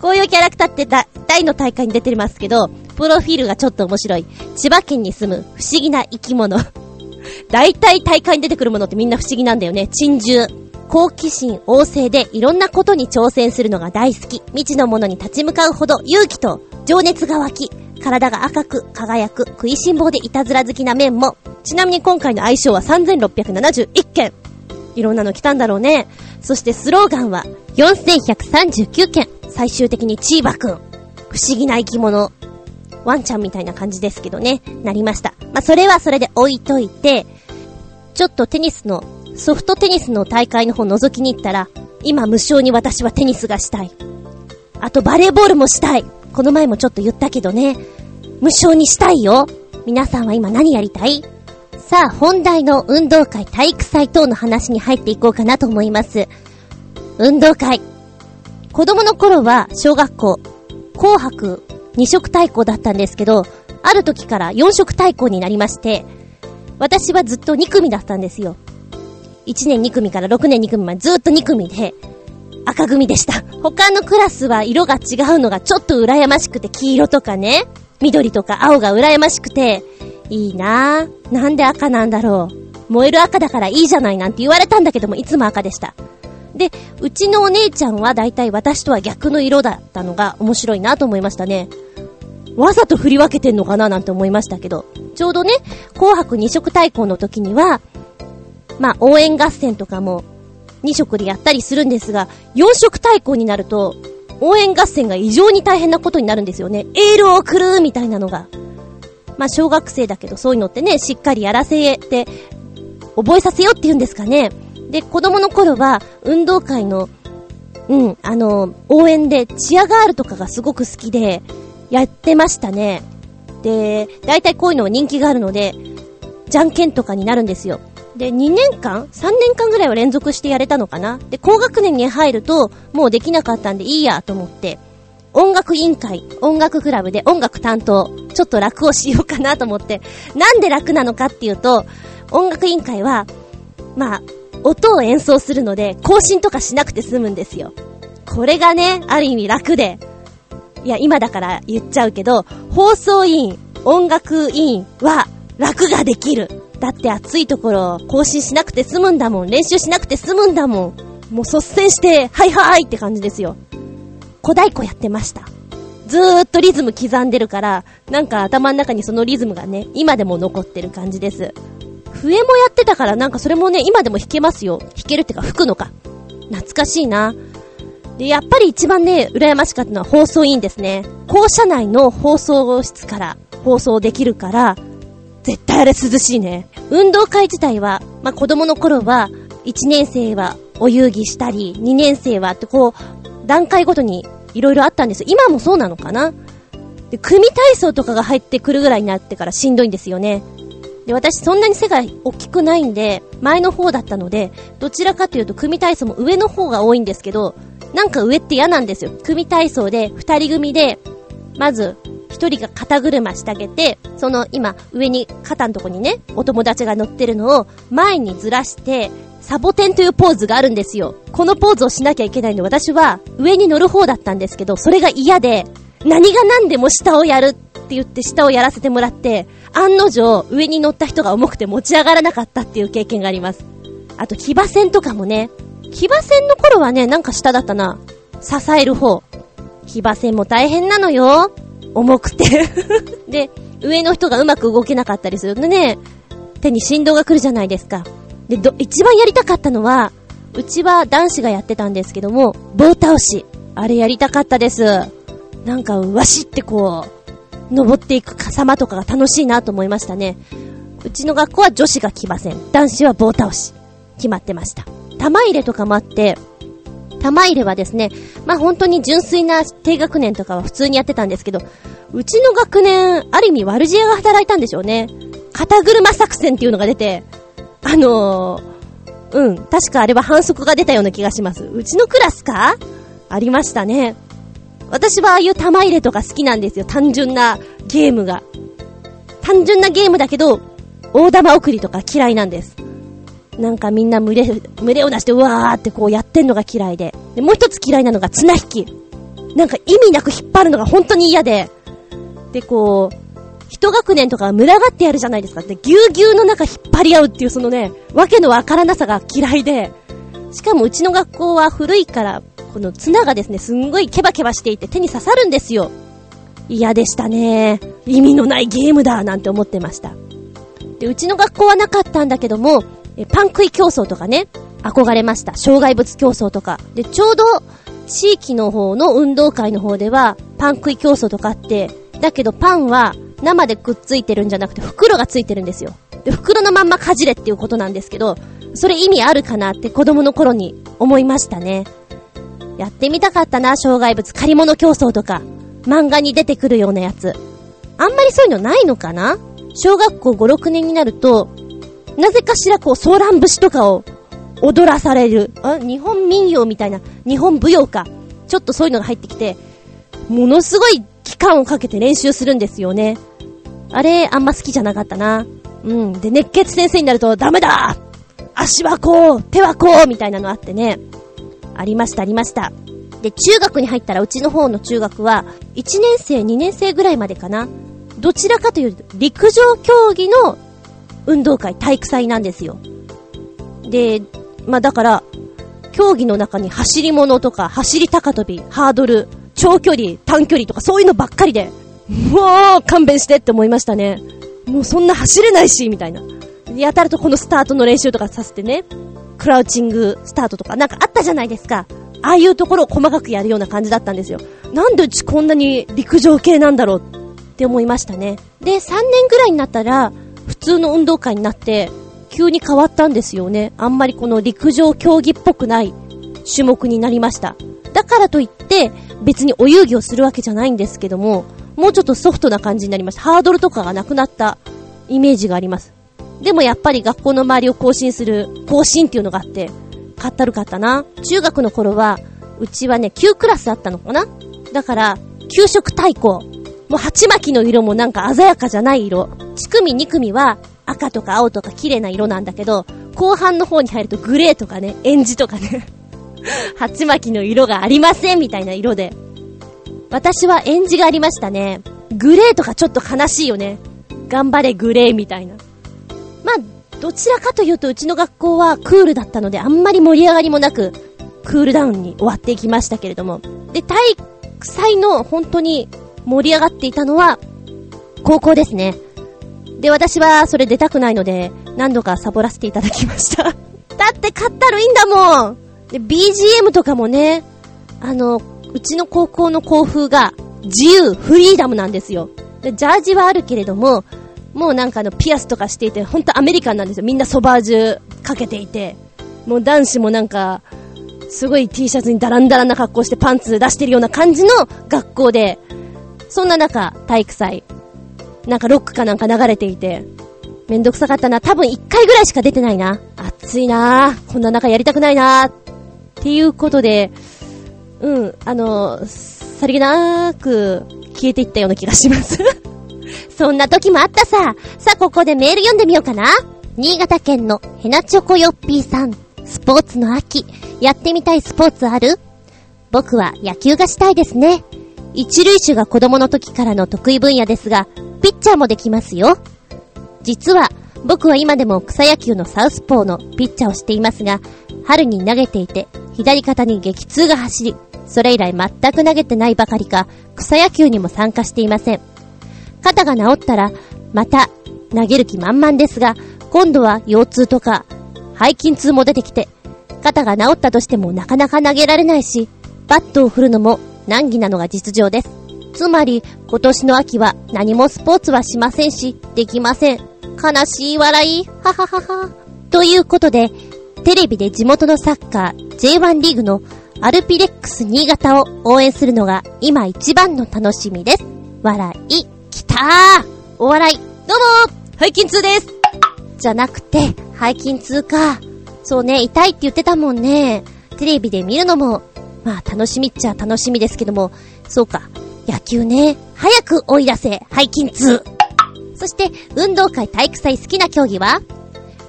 こういうキャラクターって大の大会に出てますけど、プロフィールがちょっと面白い。千葉県に住む不思議な生き物。大体大会に出てくるものってみんな不思議なんだよね。珍獣。好奇心旺盛でいろんなことに挑戦するのが大好き。未知のものに立ち向かうほど勇気と情熱が湧き、体が赤く輝く食いしん坊でいたずら好きな面も。ちなみに今回の相性は3671件。いろんなの来たんだろうね。そしてスローガンは4139件。最終的にチーバくん。不思議な生き物。ワンちゃんみたいな感じですけどね。なりました。まあ、それはそれで置いといて、ちょっとテニスの、ソフトテニスの大会の方覗きに行ったら、今無償に私はテニスがしたい。あとバレーボールもしたい。この前もちょっと言ったけどね。無償にしたいよ。皆さんは今何やりたい？さあ、本題の運動会、体育祭等の話に入っていこうかなと思います。運動会。子供の頃は、小学校、紅白二色対抗だったんですけど、ある時から四色対抗になりまして、私はずっと2組だったんですよ。1年2組から6年2組までずっと2組で、赤組でした。他のクラスは色が違うのがちょっと羨ましくて、黄色とかね、緑とか青が羨ましくて、いいなぁ。なんで赤なんだろう。燃える赤だからいいじゃないなんて言われたんだけども、いつも赤でした。で、うちのお姉ちゃんは大体私とは逆の色だったのが面白いなと思いましたね。わざと振り分けてんのかななんて思いましたけど、ちょうどね、紅白二色対抗の時には、まあ、応援合戦とかも2色でやったりするんですが、4色対抗になると、応援合戦が異常に大変なことになるんですよね。エールを送るみたいなのが。まあ、小学生だけどそういうのってね、しっかりやらせて、覚えさせようって言うんですかね。で、子供の頃は、運動会の、うん、あの、応援で、チアガールとかがすごく好きで、やってましたね。で、大体こういうのは人気があるので、じゃんけんとかになるんですよ。で、2年間 ?3 年間ぐらいは連続してやれたのかなで、高学年に入ると、もうできなかったんでいいやと思って、音楽委員会、音楽クラブで音楽担当、ちょっと楽をしようかなと思って、なんで楽なのかっていうと、音楽委員会は、まあ、音を演奏するので、更新とかしなくて済むんですよ。これがね、ある意味楽で。いや、今だから言っちゃうけど、放送委員、音楽委員は楽ができる。だって暑いところ更新しなくて済むんだもん。練習しなくて済むんだもん。もう率先して、はいはいって感じですよ。小太鼓やってました。ずーっとリズム刻んでるから、なんか頭の中にそのリズムがね、今でも残ってる感じです。笛もやってたからなんかそれもね、今でも弾けますよ。弾けるってか吹くのか。懐かしいな。で、やっぱり一番ね、羨ましかったのは放送委員ですね。校舎内の放送室から放送できるから、絶対あれ涼しいね。運動会自体は、まあ、子供の頃は、1年生はお遊戯したり、2年生はってこう、段階ごとに色々あったんです。今もそうなのかな？で、組体操とかが入ってくるぐらいになってからしんどいんですよね。で、私そんなに背が大きくないんで、前の方だったので、どちらかというと組体操も上の方が多いんですけど、なんか上って嫌なんですよ。組体操で、二人組で、まず、一人が肩車してあげて、その今、上に、肩のとこにね、お友達が乗ってるのを、前にずらして、サボテンというポーズがあるんですよ。このポーズをしなきゃいけないので、私は、上に乗る方だったんですけど、それが嫌で、何が何でも下をやるって言って下をやらせてもらって、案の定、上に乗った人が重くて持ち上がらなかったっていう経験があります。あと、騎馬戦とかもね、騎馬戦の頃はね、なんか下だったな。支える方。騎馬戦も大変なのよ。重くて で、上の人がうまく動けなかったりするとね、手に振動が来るじゃないですか。で、ど、一番やりたかったのは、うちは男子がやってたんですけども、棒倒し。あれやりたかったです。なんか、わしってこう、登っていく様とかが楽しいなと思いましたね。うちの学校は女子が来ません。男子は棒倒し。決まってました。玉入れとかもあって、玉入れはですね、まあ本当に純粋な低学年とかは普通にやってたんですけど、うちの学年、ある意味悪知恵が働いたんでしょうね。肩車作戦っていうのが出て、あのー、うん、確かあれは反則が出たような気がします。うちのクラスか？ありましたね。私はああいう玉入れとか好きなんですよ。単純なゲームが。単純なゲームだけど、大玉送りとか嫌いなんです。なんかみんな群れ、群れを出してうわーってこうやってんのが嫌いで。で、もう一つ嫌いなのが綱引き。なんか意味なく引っ張るのが本当に嫌で。で、こう、一学年とか群がってやるじゃないですか。で、ぎゅうぎゅうの中引っ張り合うっていうそのね、わけのわからなさが嫌いで。しかもうちの学校は古いから、この綱がですね、すんごいケバケバしていて手に刺さるんですよ。嫌でしたね。意味のないゲームだなんて思ってました。で、うちの学校はなかったんだけども、えパン食い競争とかね、憧れました。障害物競争とか。で、ちょうど、地域の方の運動会の方では、パン食い競争とかあって、だけどパンは生でくっついてるんじゃなくて袋がついてるんですよ。で、袋のまんまかじれっていうことなんですけど、それ意味あるかなって子供の頃に思いましたね。やってみたかったな、障害物借り物競争とか。漫画に出てくるようなやつ。あんまりそういうのないのかな？小学校5、6年になると、なぜかしらこう、ソーラン節とかを踊らされる。あ、日本民謡みたいな、日本舞踊か。ちょっとそういうのが入ってきて、ものすごい期間をかけて練習するんですよね。あれ、あんま好きじゃなかったな。うん。で、熱血先生になると、ダメだ足はこう手はこうみたいなのあってね。ありました、ありました。で、中学に入ったら、うちの方の中学は、1年生、2年生ぐらいまでかな。どちらかというと、陸上競技の運動会、体育祭なんですよ。で、まあ、だから、競技の中に走り物とか、走り高跳び、ハードル、長距離、短距離とかそういうのばっかりで、もう勘弁してって思いましたね。もうそんな走れないし、みたいな。やたらとこのスタートの練習とかさせてね、クラウチングスタートとかなんかあったじゃないですか。ああいうところを細かくやるような感じだったんですよ。なんでうちこんなに陸上系なんだろうって思いましたね。で、3年ぐらいになったら、普通の運動会になって、急に変わったんですよね。あんまりこの陸上競技っぽくない種目になりました。だからといって、別にお遊戯をするわけじゃないんですけども、もうちょっとソフトな感じになりました。ハードルとかがなくなったイメージがあります。でもやっぱり学校の周りを更新する、更新っていうのがあって、かったるかったな。中学の頃は、うちはね、9クラスあったのかなだから、給食対抗。もう鉢巻きの色もなんか鮮やかじゃない色。1組2組は赤とか青とか綺麗な色なんだけど、後半の方に入るとグレーとかね、エンジとかね 鉢巻きの色がありませんみたいな色で。私はエンジがありましたね。グレーとかちょっと悲しいよね。頑張れグレーみたいな。まあ、どちらかというとうちの学校はクールだったのであんまり盛り上がりもなく、クールダウンに終わっていきましたけれども。で、体育祭の本当に盛り上がっていたのは、高校ですね。で、私はそれ出たくないので、何度かサボらせていただきました だって買ったるいいんだもんで、BGM とかもね、あの、うちの高校の校風が自由、フリーダムなんですよ。でジャージはあるけれども、もうなんかあの、ピアスとかしていて、ほんとアメリカンなんですよ。みんなソバージュかけていて。もう男子もなんか、すごい T シャツにダランダランな格好してパンツ出してるような感じの学校で、そんな中、体育祭、なんかロックかなんか流れていて、めんどくさかったな。多分一回ぐらいしか出てないな。暑いなこんな中やりたくないなっていうことで、うん、あの、さりげなく消えていったような気がします そんな時もあったさ。さあ、ここでメール読んでみようかな。新潟県のヘナチョコヨッピーさん。スポーツの秋。やってみたいスポーツある？僕は野球がしたいですね。一塁手が子供の時からの得意分野ですが、ピッチャーもできますよ。実は、僕は今でも草野球のサウスポーのピッチャーをしていますが、春に投げていて、左肩に激痛が走り、それ以来全く投げてないばかりか、草野球にも参加していません。肩が治ったら、また投げる気満々ですが、今度は腰痛とか、背筋痛も出てきて、肩が治ったとしてもなかなか投げられないし、バットを振るのも難儀なのが実情です。つまり、今年の秋は何もスポーツはしませんし、できません。悲しい笑い、はははは。ということで、テレビで地元のサッカー J1 リーグのアルピレックス新潟を応援するのが今一番の楽しみです。笑い、きたーお笑い、どうも背筋痛ですじゃなくて、背筋痛か。そうね、痛いって言ってたもんね。テレビで見るのも、まあ楽しみっちゃ楽しみですけども、そうか、野球ね、早く追い出せ、背筋痛。そして、運動会体育祭好きな競技は？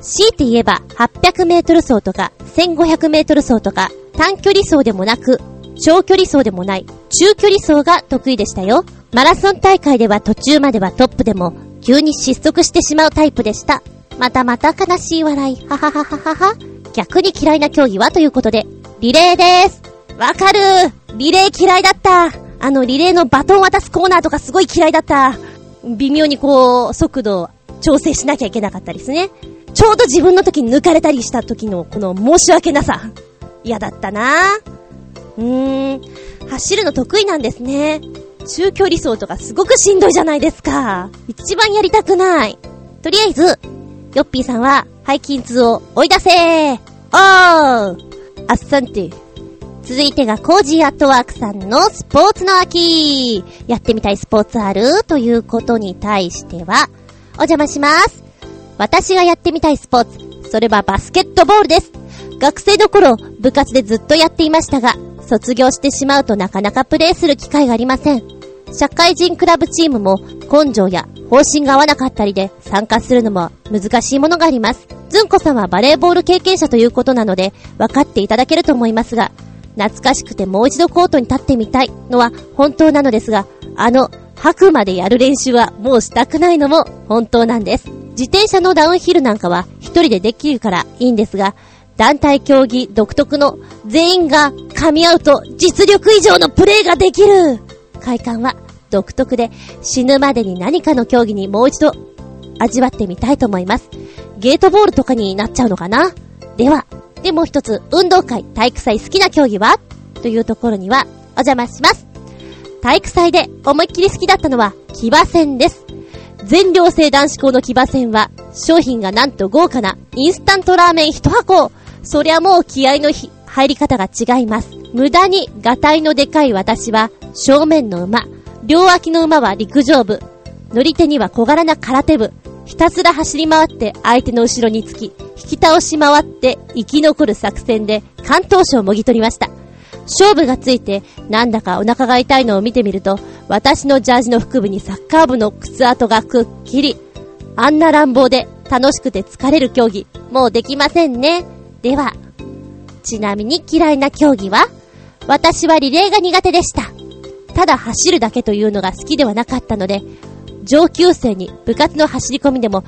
強いて言えば、800メートル走とか、1500メートル走とか、短距離走でもなく、長距離走でもない、中距離走が得意でしたよ。マラソン大会では途中まではトップでも、急に失速してしまうタイプでした。またまた悲しい笑い。はははははは。逆に嫌いな競技はということで、リレーです。わかるリレー嫌いだった。あの、リレーのバトン渡すコーナーとかすごい嫌いだった。微妙にこう、速度調整しなきゃいけなかったですね。ちょうど自分の時に抜かれたりした時のこの申し訳なさ。嫌だったなうーん。走るの得意なんですね。中距離走とかすごくしんどいじゃないですか。一番やりたくない。とりあえず、ヨッピーさんは背筋痛を追い出せーおーあっさんて。続いてがコージーアットワークさんのスポーツの秋やってみたいスポーツある？ということに対しては、お邪魔します。私がやってみたいスポーツ、それはバスケットボールです。学生の頃、部活でずっとやっていましたが、卒業してしまうとなかなかプレイする機会がありません。社会人クラブチームも根性や方針が合わなかったりで参加するのも難しいものがあります。ずんこさんはバレーボール経験者ということなので分かっていただけると思いますが、懐かしくてもう一度コートに立ってみたいのは本当なのですが、あの、吐くまでやる練習はもうしたくないのも本当なんです。自転車のダウンヒルなんかは一人でできるからいいんですが、団体競技独特の全員が噛み合うと実力以上のプレーができる快感は独特で死ぬまでに何かの競技にもう一度味わってみたいと思います。ゲートボールとかになっちゃうのかな？では、でもう一つ、運動会、体育祭好きな競技は？というところには、お邪魔します。体育祭で思いっきり好きだったのは、騎馬戦です。全寮制男子校の騎馬戦は、商品がなんと豪華なインスタントラーメン一箱。そりゃもう気合の入り方が違います。無駄に、ガタイのでかい私は、正面の馬、両脇の馬は陸上部、乗り手には小柄な空手部、ひたすら走り回って相手の後ろにつき、引き倒し回って生き残る作戦で関東賞をもぎ取りました。勝負がついて、なんだかお腹が痛いのを見てみると、私のジャージの腹部にサッカー部の靴跡がくっきり。あんな乱暴で楽しくて疲れる競技、もうできませんね。では、ちなみに嫌いな競技は？私はリレーが苦手でした。ただ走るだけというのが好きではなかったので、上級生に部活の走り込みでも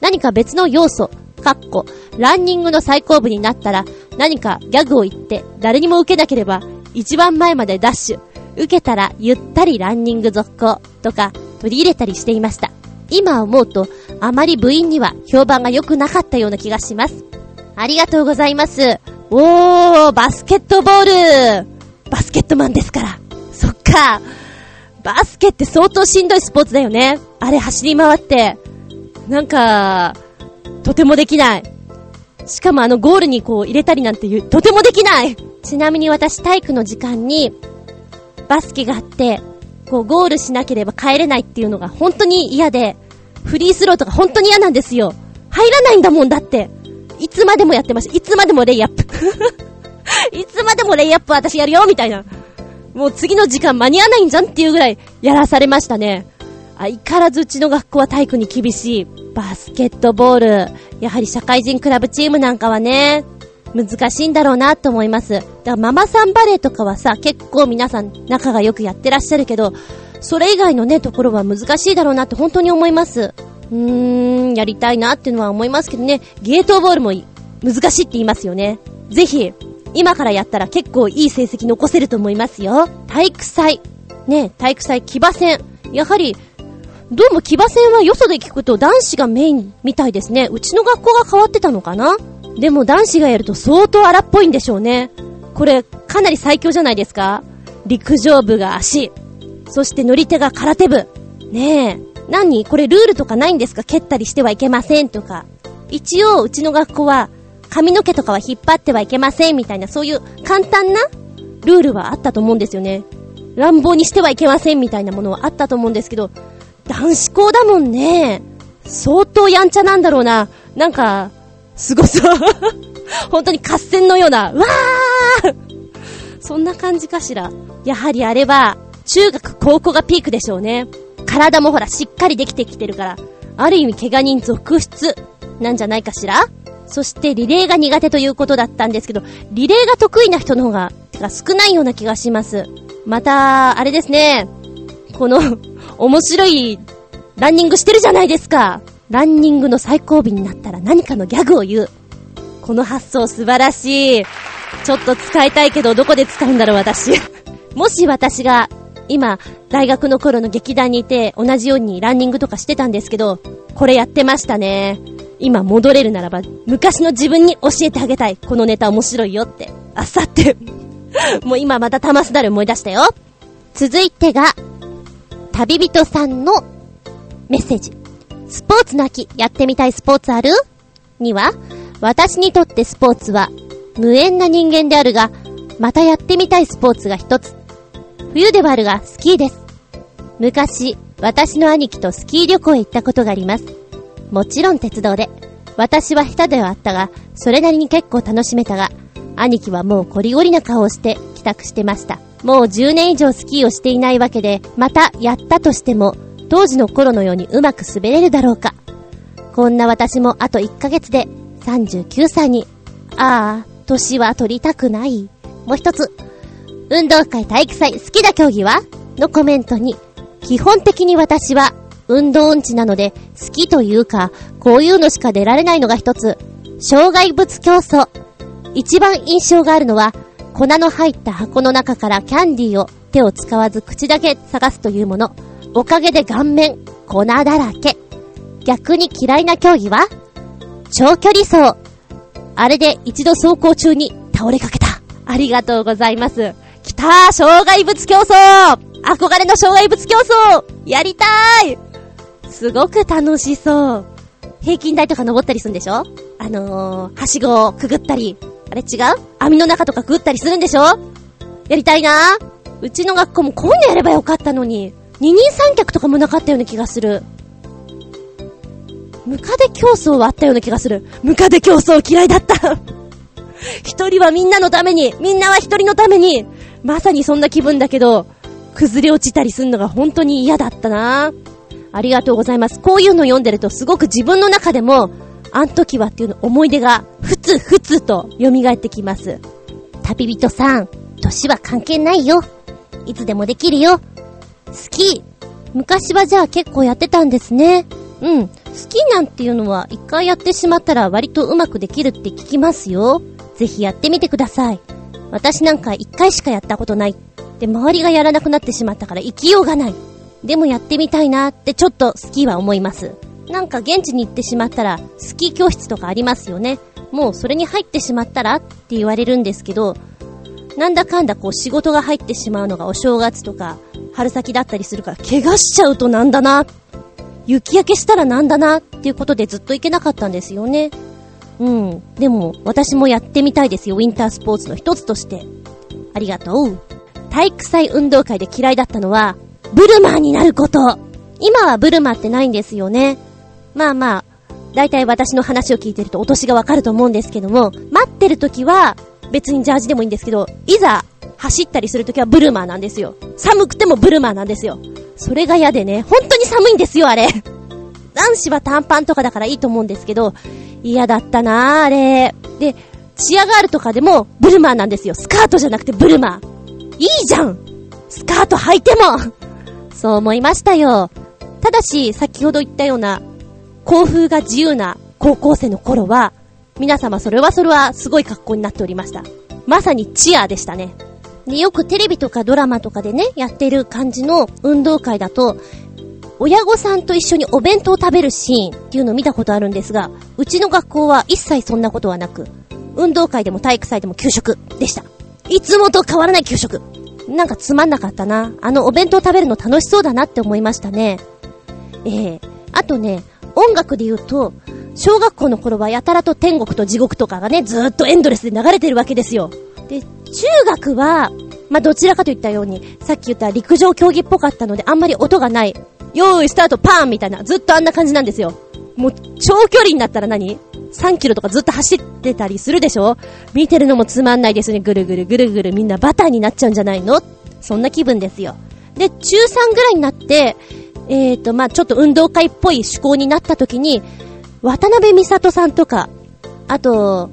何か別の要素、かっこ、ランニングの最後部になったら何かギャグを言って誰にも受けなければ一番前までダッシュ、受けたらゆったりランニング続行とか取り入れたりしていました。今思うとあまり部員には評判が良くなかったような気がします。ありがとうございます。おー、バスケットボールバスケットマンですから。そっか。バスケって相当しんどいスポーツだよね。あれ走り回って。なんか、とてもできない。しかもあのゴールにこう入れたりなんていう、とてもできないちなみに私体育の時間に、バスケがあって、こうゴールしなければ帰れないっていうのが本当に嫌で、フリースローとか本当に嫌なんですよ。入らないんだもんだって。いつまでもやってました。いつまでもレイアップ。いつまでもレイアップ私やるよみたいな。もう次の時間間に合わないんじゃんっていうぐらいやらされましたね。相変わらずうちの学校は体育に厳しい。バスケットボール。やはり社会人クラブチームなんかはね、難しいんだろうなと思います。だからママさんバレーとかはさ、結構皆さん仲がよくやってらっしゃるけど、それ以外のね、ところは難しいだろうなって本当に思います。うーん、やりたいなっていうのは思いますけどね、ゲートボールも難しいって言いますよね。ぜひ、今からやったら結構いい成績残せると思いますよ。体育祭。ね、体育祭騎馬戦。やはり、どうも騎馬戦はよそで聞くと男子がメインみたいですね。うちの学校が変わってたのかな？でも男子がやると相当荒っぽいんでしょうね。これ、かなり最強じゃないですか？陸上部が足。そして乗り手が空手部。ねえ。何？これルールとかないんですか？蹴ったりしてはいけませんとか。一応、うちの学校は、髪の毛とかは引っ張ってはいけませんみたいな、そういう簡単なルールはあったと思うんですよね。乱暴にしてはいけませんみたいなものはあったと思うんですけど、男子校だもんね。相当やんちゃなんだろうな。なんか、すごそう。本当に合戦のような、うわーそんな感じかしら。やはりあれは、中学高校がピークでしょうね。体もほら、しっかりできてきてるから、ある意味怪我人続出、なんじゃないかしらそしてリレーが苦手ということだったんですけど、リレーが得意な人の方が、てか少ないような気がします。また、あれですね。この面白いランニングしてるじゃないですか。ランニングの最後尾になったら何かのギャグを言う。この発想素晴らしい。ちょっと使いたいけどどこで使うんだろう私。もし私が今大学の頃の劇団にいて同じようにランニングとかしてたんですけど、これやってましたね。今戻れるならば昔の自分に教えてあげたい。このネタ面白いよって。あさって。もう今また玉すだる思い出したよ。続いてが、旅人さんのメッセージ。スポーツの秋、やってみたいスポーツある？には、私にとってスポーツは、無縁な人間であるが、またやってみたいスポーツが一つ。冬ではあるが、スキーです。昔、私の兄貴とスキー旅行へ行ったことがあります。もちろん鉄道で。私は下手ではあったが、それなりに結構楽しめたが、兄貴はもうコリゴリな顔をして帰宅してました。もう10年以上スキーをしていないわけで、またやったとしても、当時の頃のようにうまく滑れるだろうか。こんな私もあと1ヶ月で39歳に。ああ、年は取りたくない。もう一つ。運動会体育祭好きな競技は？のコメントに、基本的に私は運動音痴なので好きというか、こういうのしか出られないのが一つ。障害物競争。一番印象があるのは、粉の入った箱の中からキャンディーを手を使わず口だけ探すというもの。おかげで顔面、粉だらけ。逆に嫌いな競技は？長距離走。あれで一度走行中に倒れかけた。ありがとうございます。来たー障害物競争憧れの障害物競争やりたーいすごく楽しそう。平均台とか登ったりするんでしょ？あのー、はしごをくぐったり、あれ違う？網の中とかくぐったりするんでしょ？やりたいなうちの学校も今度やればよかったのに、二人三脚とかもなかったような気がする。ムカデ競争はあったような気がする。ムカデ競争嫌いだった一人はみんなのために、みんなは一人のために、まさにそんな気分だけど、崩れ落ちたりすんのが本当に嫌だったなありがとうございます。こういうの読んでるとすごく自分の中でも、あん時はっていうの思い出が、ふつふつと蘇ってきます。旅人さん、歳は関係ないよ。いつでもできるよ。好き。昔はじゃあ結構やってたんですね。うん。好きなんていうのは一回やってしまったら割とうまくできるって聞きますよ。ぜひやってみてください。私なんか一回しかやったことない。で、周りがやらなくなってしまったから生きようがない。でもやってみたいなってちょっと好きは思います。なんか現地に行ってしまったら、スキー教室とかありますよね。もうそれに入ってしまったらって言われるんですけど、なんだかんだこう仕事が入ってしまうのがお正月とか春先だったりするから、怪我しちゃうとなんだな、雪焼けしたらなんだなっていうことでずっと行けなかったんですよね。うん。でも、私もやってみたいですよ、ウィンタースポーツの一つとして。ありがとう。体育祭運動会で嫌いだったのは、ブルマーになること。今はブルマーってないんですよね。まあまあ、だいたい私の話を聞いてるとお年がわかると思うんですけども、待ってる時は別にジャージでもいいんですけど、いざ走ったりする時はブルマーなんですよ。寒くてもブルマーなんですよ。それが嫌でね、本当に寒いんですよ、あれ。男子は短パンとかだからいいと思うんですけど、嫌だったなあれ。で、チアガールとかでもブルマーなんですよ。スカートじゃなくてブルマー。いいじゃんスカート履いてもそう思いましたよ。ただし、先ほど言ったような、校風が自由な高校生の頃は、皆様それはそれはすごい格好になっておりました。まさにチアでしたね。で、よくテレビとかドラマとかでね、やってる感じの運動会だと、親御さんと一緒にお弁当を食べるシーンっていうのを見たことあるんですが、うちの学校は一切そんなことはなく、運動会でも体育祭でも給食でした。いつもと変わらない給食。なんかつまんなかったな。あのお弁当食べるの楽しそうだなって思いましたね。ええー、あとね、音楽で言うと、小学校の頃はやたらと天国と地獄とかがね、ずーっとエンドレスで流れてるわけですよ。で、中学は、まあ、どちらかといったように、さっき言った陸上競技っぽかったので、あんまり音がない。よーい、スタート、パーンみたいな、ずっとあんな感じなんですよ。もう、長距離になったら何 ?3 キロとかずっと走ってたりするでしょ？見てるのもつまんないですね。ぐるぐるぐるぐるみんなバターになっちゃうんじゃないの？そんな気分ですよ。で、中3ぐらいになって、えーと、まあ、ちょっと運動会っぽい趣向になった時に、渡辺美里さんとか、あと、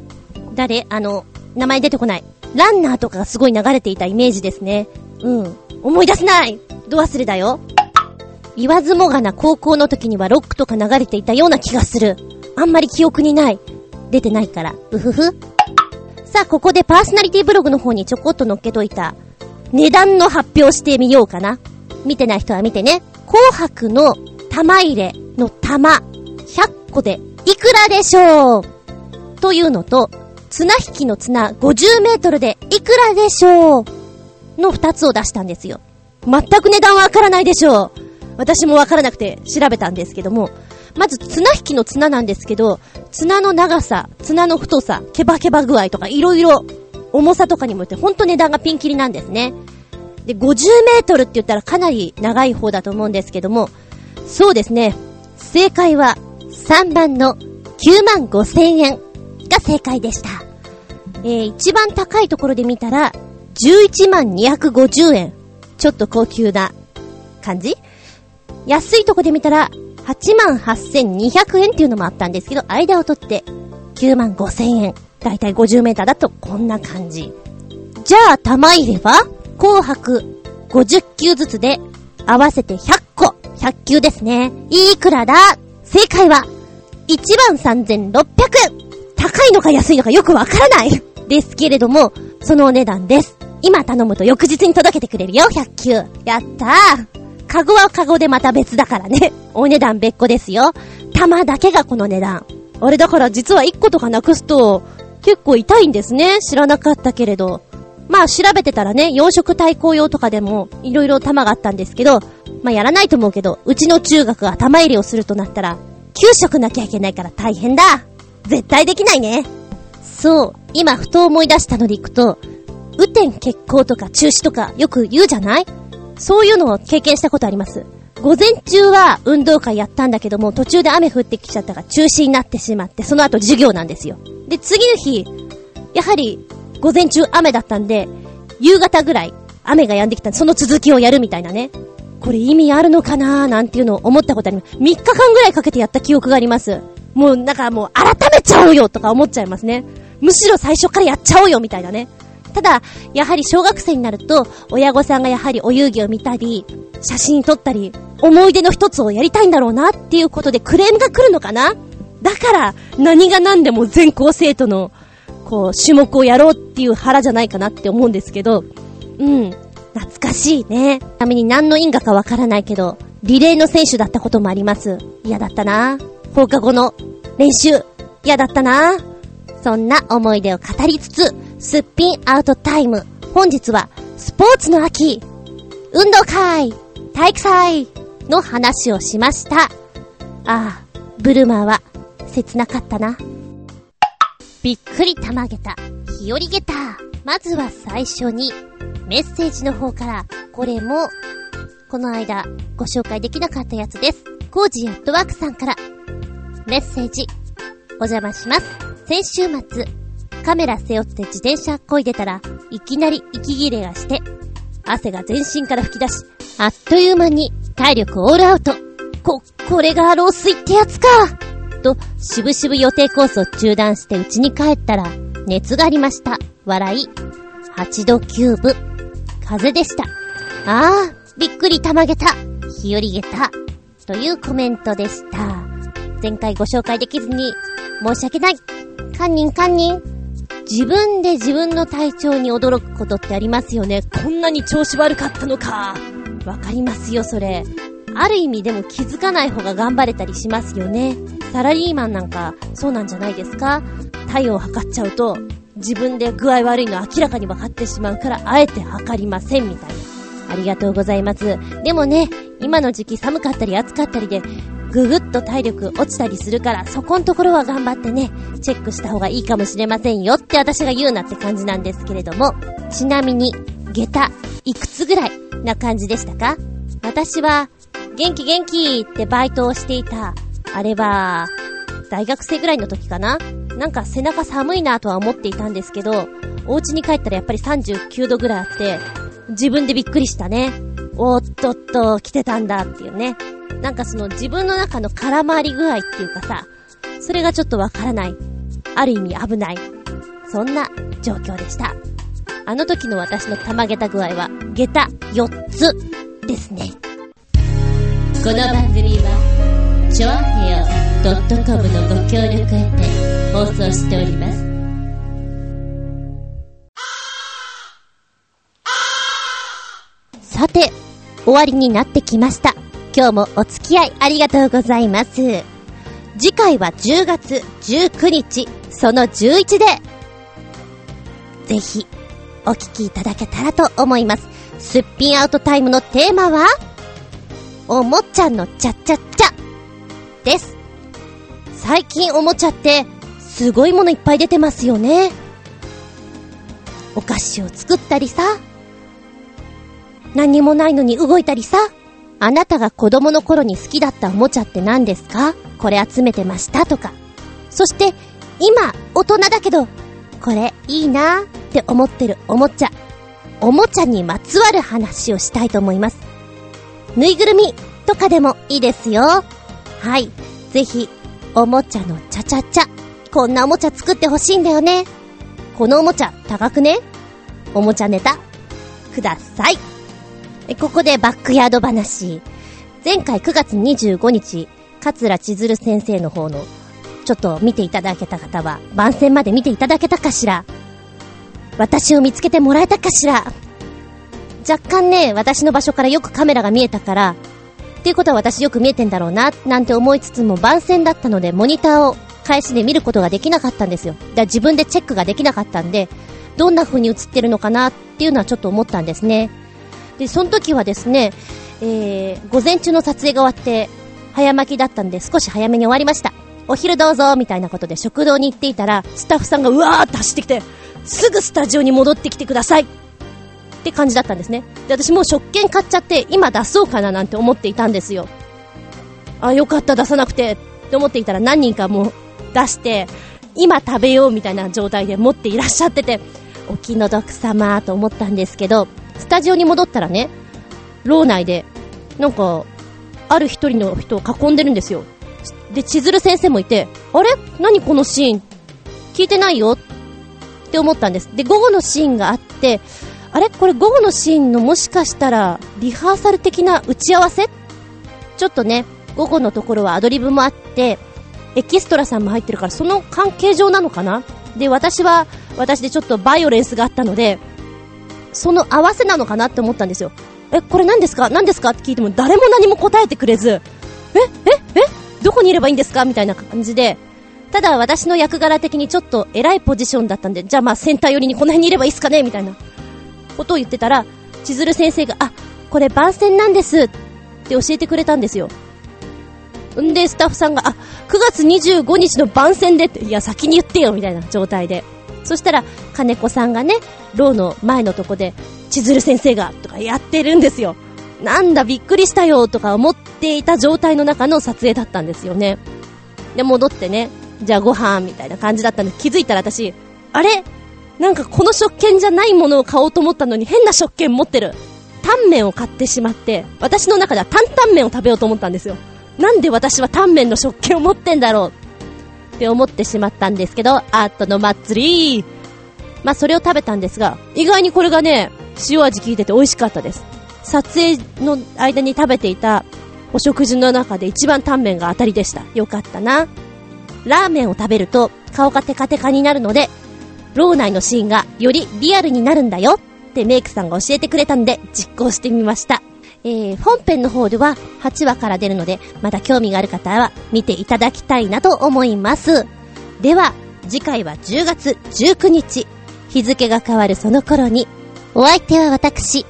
誰？あの、名前出てこない。ランナーとかがすごい流れていたイメージですね。うん。思い出せないど忘れだよ。言わずもがな高校の時にはロックとか流れていたような気がする。あんまり記憶にない。出てないから。うふふ。さあ、ここでパーソナリティブログの方にちょこっと乗っけといた、値段の発表してみようかな。見てない人は見てね。紅白の玉入れの玉、100個でいくらでしょう？というのと、綱引きの綱50メートルでいくらでしょう？の2つを出したんですよ。全く値段わからないでしょう。私もわからなくて調べたんですけども、まず綱引きの綱なんですけど、綱の長さ、綱の太さ、ケバケバ具合とかいろいろ重さとかにもよってほんと値段がピンキリなんですね。で、50メートルって言ったらかなり長い方だと思うんですけども、そうですね。正解は3番の9万5千円が正解でした。えー、一番高いところで見たら、11万250円。ちょっと高級な感じ安いとこで見たら、8万8200円っていうのもあったんですけど、間を取って9万5千円。だいたい50メーターだとこんな感じ。じゃあ、玉入れは紅白50球ずつで合わせて100個。100球ですね。いくらだ？正解は1万3600円高いのか安いのかよくわからないですけれども、そのお値段です。今頼むと翌日に届けてくれるよ、100球。やったー。カゴはカゴでまた別だからね。お値段別個ですよ。玉だけがこの値段。あれだから実は1個とかなくすと、結構痛いんですね。知らなかったけれど。まあ調べてたらね、養殖対抗用とかでもいろいろ玉があったんですけど、まあやらないと思うけど、うちの中学が玉入れをするとなったら、給食なきゃいけないから大変だ。絶対できないね。そう、今ふと思い出したので行くと、雨天決行とか中止とかよく言うじゃない？そういうのを経験したことあります。午前中は運動会やったんだけども、途中で雨降ってきちゃったから中止になってしまって、その後授業なんですよ。で、次の日、やはり午前中雨だったんで、夕方ぐらい雨が止んできたんで、その続きをやるみたいなね。これ意味あるのかなーなんていうのを思ったことあります。3日間ぐらいかけてやった記憶があります。もうなんかもう改めちゃおうよとか思っちゃいますね。むしろ最初からやっちゃおうよみたいなね。ただ、やはり小学生になると、親御さんがやはりお遊戯を見たり、写真撮ったり、思い出の一つをやりたいんだろうなっていうことでクレームが来るのかなだから、何が何でも全校生徒のこう、種目をやろうっていう腹じゃないかなって思うんですけど、うん、懐かしいね。ちなみに何の因果かわからないけど、リレーの選手だったこともあります。嫌だったな放課後の練習、嫌だったなそんな思い出を語りつつ、すっぴんアウトタイム、本日は、スポーツの秋、運動会、体育祭の話をしました。ああ、ブルマーは、切なかったな。びっくりたまげた、日和げた。まずは最初に、メッセージの方から、これも、この間、ご紹介できなかったやつです。コージアットワークさんから、メッセージ、お邪魔します。先週末、カメラ背負って自転車こいでたら、いきなり息切れがして、汗が全身から吹き出し、あっという間に体力オールアウト。こ、これが老衰ってやつかと、しぶしぶ予定コースを中断して家に帰ったら、熱がありました。笑い。8度9分。風でした。ああ、びっくりたまげた。日和げた。というコメントでした。前回ご紹介できずに、申し訳ない。堪忍堪忍。自分で自分の体調に驚くことってありますよね。こんなに調子悪かったのか。わかりますよ、それ。ある意味でも気づかない方が頑張れたりしますよね。サラリーマンなんかそうなんじゃないですか？体温を測っちゃうと自分で具合悪いの明らかに分かってしまうからあえて測りませんみたいな。ありがとうございます。でもね、今の時期寒かったり暑かったりでぐぐっと体力落ちたりするから、そこんところは頑張ってね、チェックした方がいいかもしれませんよって私が言うなって感じなんですけれども、ちなみに、下駄、いくつぐらいな感じでしたか？私は、元気元気ってバイトをしていた。あれは、大学生ぐらいの時かな？なんか背中寒いなとは思っていたんですけど、お家に帰ったらやっぱり39度ぐらいあって、自分でびっくりしたね。おっとっと、来てたんだっていうね。なんかその自分の中の空回り具合っていうかさ、それがちょっとわからない。ある意味危ない。そんな状況でした。あの時の私の玉下駄具合は、下駄4つですね。この番組は、ちょあへよ .com のご協力へて放送しております。さて、終わりになってきました。今日もお付き合いありがとうございます。次回は10月19日、その11で、ぜひ、お聞きいただけたらと思います。すっぴんアウトタイムのテーマは、おもちゃのちゃちゃちゃです。最近おもちゃって、すごいものいっぱい出てますよね。お菓子を作ったりさ、何もないのに動いたりさ、あなたが子供の頃に好きだったおもちゃって何ですか？これ集めてましたとか。そして、今、大人だけど、これいいなって思ってるおもちゃ。おもちゃにまつわる話をしたいと思います。ぬいぐるみとかでもいいですよ。はい。ぜひ、おもちゃのちゃちゃちゃ。こんなおもちゃ作ってほしいんだよね。このおもちゃ高くね？おもちゃネタください。ここでバックヤード話。前回9月25日、桂千鶴先生の方の、ちょっと見ていただけた方は、番宣まで見ていただけたかしら？私を見つけてもらえたかしら？若干ね、私の場所からよくカメラが見えたから、ていうことは私よく見えてんだろうな、なんて思いつつも番宣だったので、モニターを開始で見ることができなかったんですよ。だから自分でチェックができなかったんで、どんな風に映ってるのかなっていうのはちょっと思ったんですね。で、その時はですね、えー、午前中の撮影が終わって、早巻きだったんで少し早めに終わりました。お昼どうぞみたいなことで食堂に行っていたら、スタッフさんがうわーって走ってきて、すぐスタジオに戻ってきてくださいって感じだったんですね。で、私もう食券買っちゃって、今出そうかななんて思っていたんですよ。あ、よかった出さなくてって思っていたら何人かもう出して、今食べようみたいな状態で持っていらっしゃってて、お気の毒様と思ったんですけど、スタジオに戻ったらね、牢内で、なんか、ある一人の人を囲んでるんですよ。で、千鶴先生もいて、あれ？何このシーン？聞いてないよ？って思ったんです。で、午後のシーンがあって、あれ？これ午後のシーンのもしかしたら、リハーサル的な打ち合わせ？ちょっとね、午後のところはアドリブもあって、エキストラさんも入ってるから、その関係上なのかな？で、私は、私でちょっとバイオレンスがあったので、その合わせなのかなって思ったんですよ。え、これ何ですか？何ですかって聞いても誰も何も答えてくれず、え、え、え、どこにいればいいんですか？みたいな感じで、ただ私の役柄的にちょっと偉いポジションだったんで、じゃあまあセンター寄りにこの辺にいればいいっすかね？みたいな。ことを言ってたら、千鶴先生が、あ、これ番宣なんですって教えてくれたんですよ。んで、スタッフさんが、あ、9月25日の番宣でって、いや、先に言ってよみたいな状態で。そしたら、金子さんがね、ローの前のとこで、千鶴先生が、とかやってるんですよ。なんだ、びっくりしたよ、とか思っていた状態の中の撮影だったんですよね。で、戻ってね、じゃあご飯、みたいな感じだったんで、気づいたら私、あれ？なんかこの食券じゃないものを買おうと思ったのに変な食券持ってる。タンメンを買ってしまって、私の中では担々麺を食べようと思ったんですよ。なんで私はタンメンの食券を持ってんだろう？って思ってしまったんですけど、アートの祭りまあそれを食べたんですが、意外にこれがね、塩味効いてて美味しかったです。撮影の間に食べていたお食事の中で一番タンメンが当たりでした。よかったな。ラーメンを食べると顔がテカテカになるので、脳内のシーンがよりリアルになるんだよってメイクさんが教えてくれたんで実行してみました。えー、本編の方では8話から出るので、まだ興味がある方は見ていただきたいなと思います。では、次回は10月19日、日付が変わるその頃に、お相手は私、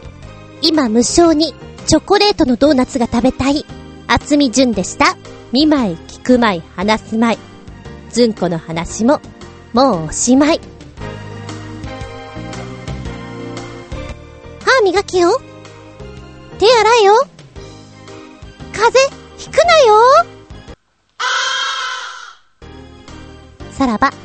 今無償にチョコレートのドーナツが食べたい、厚み純でした。見舞い、聞く舞い、話す舞い。ずんこの話も、もうおしまい。歯磨けよ。手洗えよ風邪ひくなよさらば。